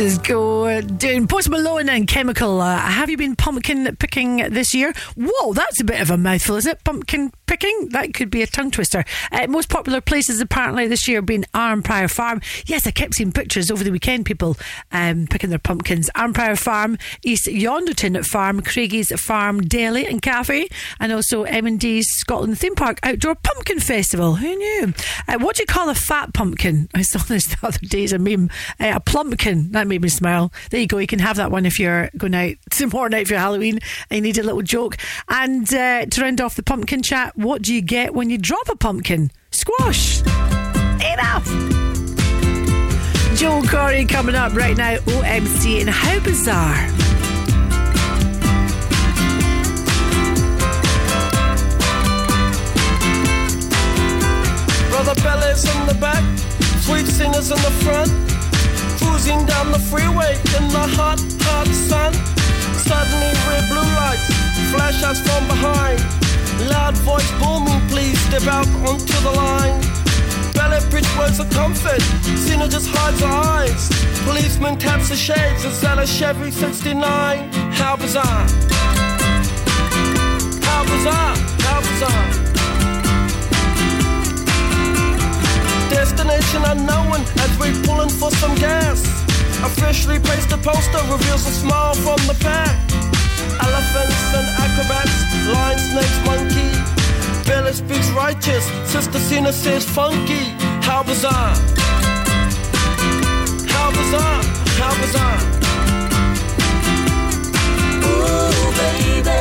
Is Go doing Post Malone and Chemical. Uh, have you been pumpkin picking this year? Whoa, that's a bit of a mouthful, is it? Pumpkin picking? That could be a tongue twister. Uh, most popular places apparently this year have been Arnprior Farm. Yes, I kept seeing pictures over the weekend, people um, picking their pumpkins. Arnprior Farm, East Yonderton Farm, Craigie's Farm, Deli and Cafe, and also M&D's Scotland Theme Park Outdoor Pumpkin Festival. Who knew? Uh, what do you call a fat pumpkin? I saw this the other day as a meme. Uh, a plumpkin. That made me smile. There you go. You can have that one if you're going out tomorrow night for Halloween and you need a little joke. And uh, to round off the pumpkin chat, what do you get when you drop a pumpkin? Squash. Enough. Joel Corry coming up right now. OMC and how bizarre. Brother Bellas in the back, sweet singers in the front. Cruising down the freeway in the hot, hot sun. Suddenly, red blue lights flash us from behind. Loud voice booming, please step out onto the line. Ballet bridge words of comfort, Cena just hides her eyes. Policeman taps the shades and sell a Chevy 69. How bizarre! How bizarre! How bizarre! Destination unknown as we're pulling for some gas. Officially placed a poster reveals a smile from the pack. Elephants and acrobats, lion, snakes, monkey. Billy speaks righteous, Sister Cena says funky. How bizarre! How bizarre! How bizarre! Ooh, baby.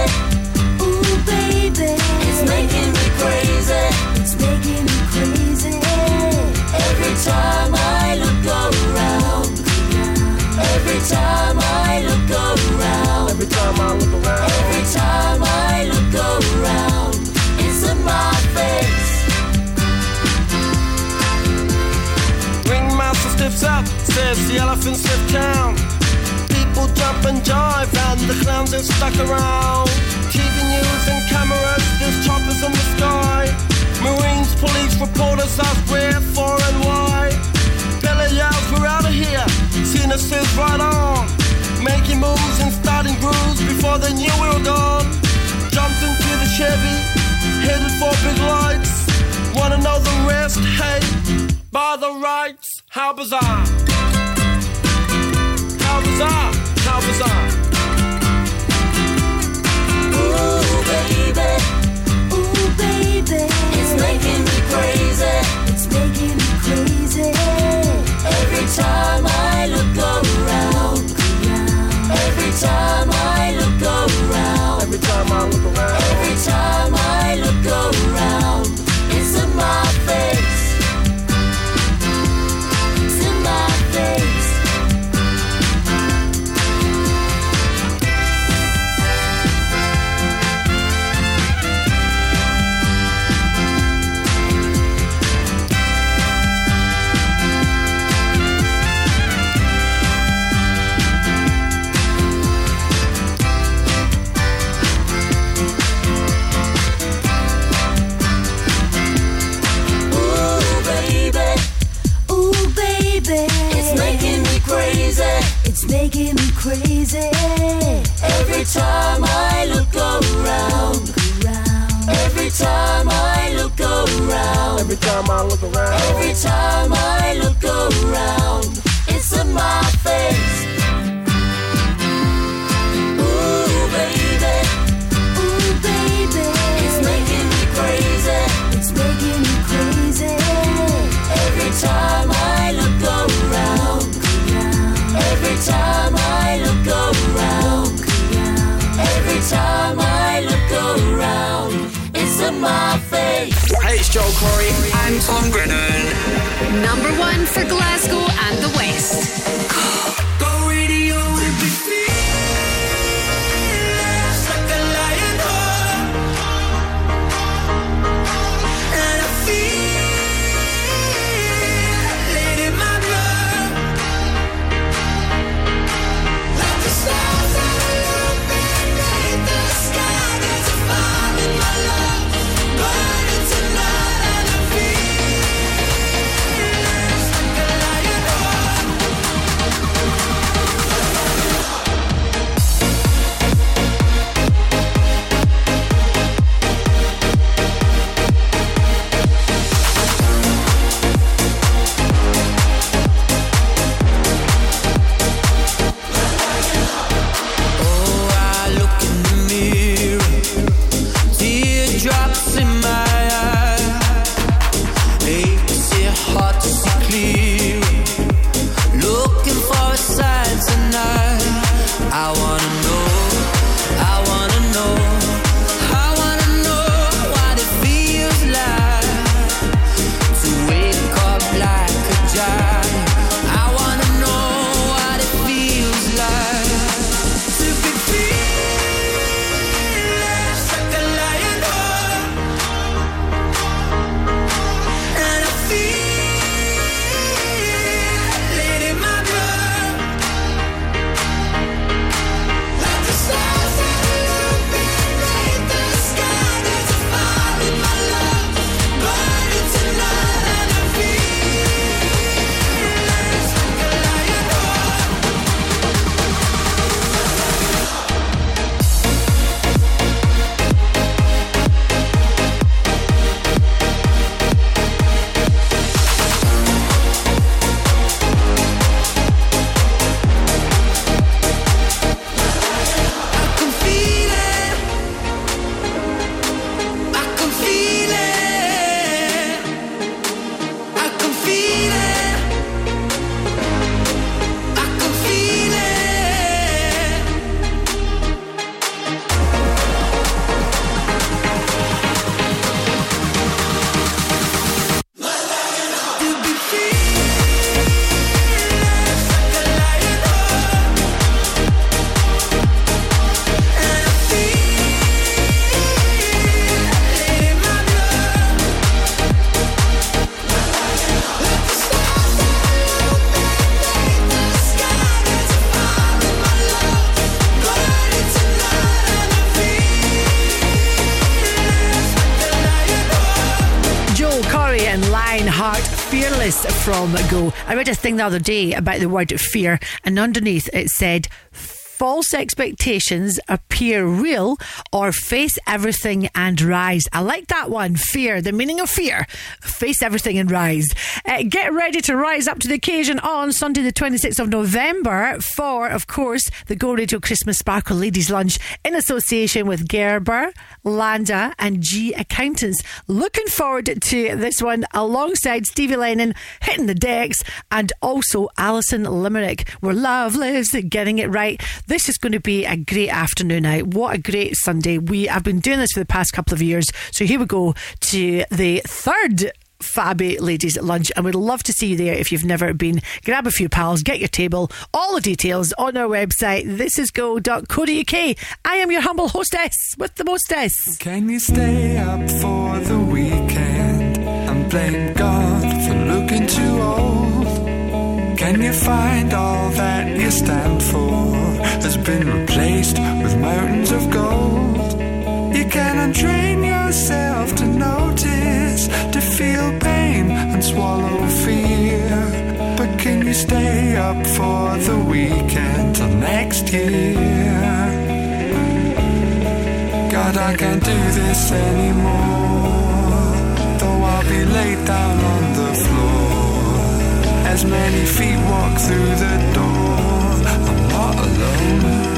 Ooh, baby. It's making me crazy. It's making me crazy. Every time I look around. Every time I look around. Every time I look around. Every time I look around. It's in my face. Ringmaster stiffs up, says the elephants lift town. People jump and jive, and the clowns are stuck around. TV news and cameras, there's choppers in the sky. Marines, police, reporters ask where, for, the rights, how bizarre! How bizarre! How bizarre! Crazy. Every time I look around. Every time I look around. Every time I look around. Every time I look around. It's in my face. Ooh, baby. Ooh, baby. It's making me crazy. It's making me crazy. Every time I in my face. Hey, it's Joel Corry. I'm Tom Grennan. Number one for Glasgow and the West. from Go. I read a thing the other day about the word fear, and underneath it said, False expectations appear real or face everything and rise. I like that one. Fear, the meaning of fear. Face everything and rise. Uh, get ready to rise up to the occasion on Sunday, the 26th of November, for, of course, the Go Radio Christmas Sparkle Ladies Lunch in association with Gerber, Landa, and G Accountants. Looking forward to this one alongside Stevie Lennon hitting the decks and also Alison Limerick, where love lives, getting it right. This is going to be a great afternoon out. What a great Sunday. We have been doing this for the past couple of years. So here we go to the third Fabby Ladies Lunch, and we'd love to see you there if you've never been. Grab a few pals, get your table, all the details on our website, thisisgo.co.uk. I am your humble hostess with the mostess. Can you stay up for the weekend and blame God for looking too old? Can you find all that you stand for has been replaced with mountains of gold? You can untrain yourself to notice, to feel pain and swallow fear. But can you stay up for the weekend till next year? God, I can't do this anymore. Though I'll be laid down on the floor. As many feet walk through the door, not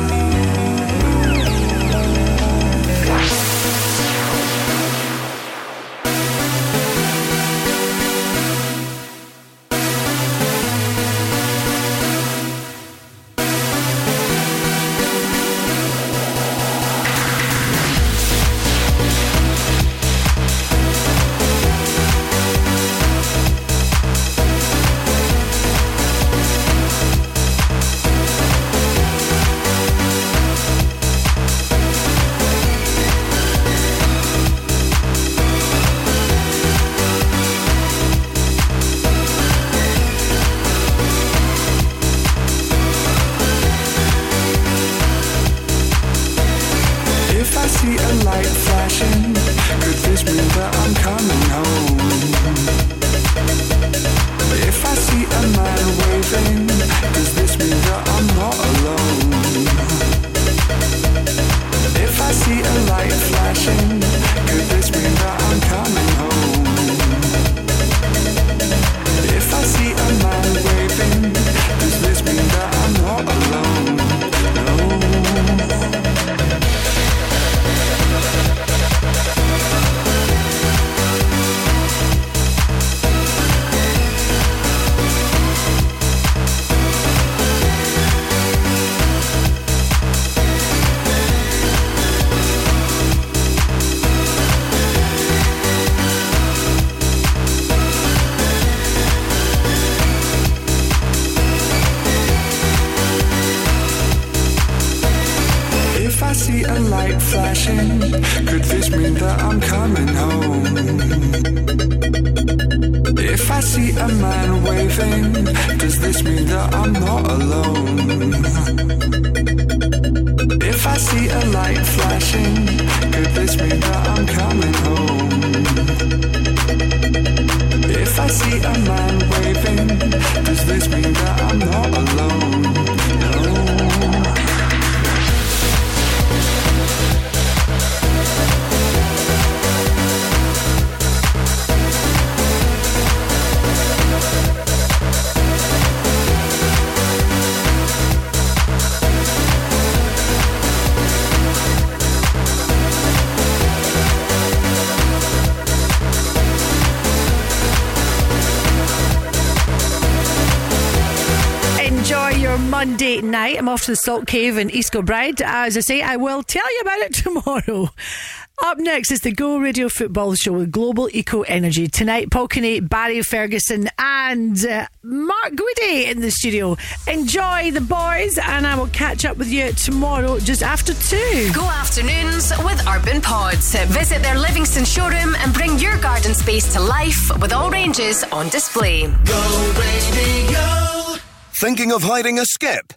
I'm off to the Salt Cave in East Kilbride. As I say, I will tell you about it tomorrow. Up next is the Go Radio Football Show with Global Eco Energy. Tonight, Paul Kinney, Barry Ferguson, and uh, Mark Goody in the studio. Enjoy the boys, and I will catch up with you tomorrow just after two. Go afternoons with Urban Pods. Visit their Livingston showroom and bring your garden space to life with all ranges on display. Thinking of hiding a skip?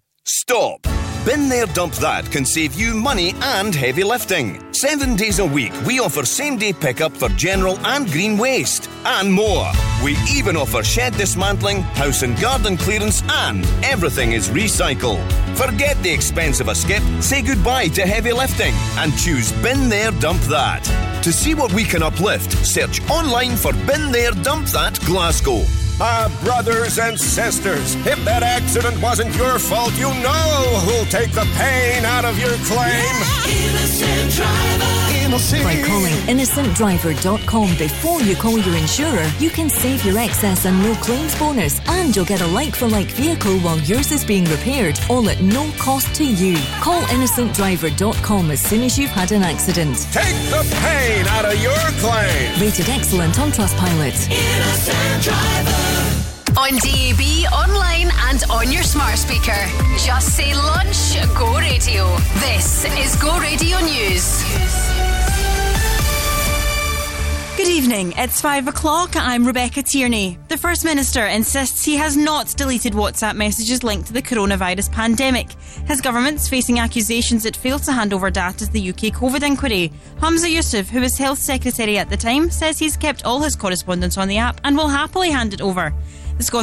Stop. Bin There Dump That can save you money and heavy lifting. Seven days a week, we offer same day pickup for general and green waste, and more. We even offer shed dismantling, house and garden clearance, and everything is recycled. Forget the expense of a skip, say goodbye to heavy lifting, and choose Bin There Dump That. To see what we can uplift, search online for Bin There Dump That Glasgow. Ah, brothers and sisters, if that accident wasn't your fault, you know who'll take the pain out of your claim. Innocent driver. By calling innocentdriver.com before you call your insurer, you can save your excess and no claims bonus, and you'll get a like for like vehicle while yours is being repaired, all at no cost to you. Call innocentdriver.com as soon as you've had an accident. Take the pain out of your claim. Rated excellent on Trustpilot. Innocent driver. On DAB, online, and on your smart speaker. Just say lunch, go radio. This is Go Radio News. Good evening. It's five o'clock. I'm Rebecca Tierney. The First Minister insists he has not deleted WhatsApp messages linked to the coronavirus pandemic. His government's facing accusations it failed to hand over data to the UK COVID inquiry. Humza Yousaf, who was Health Secretary at the time, says he's kept all his correspondence on the app and will happily hand it over. The Scottish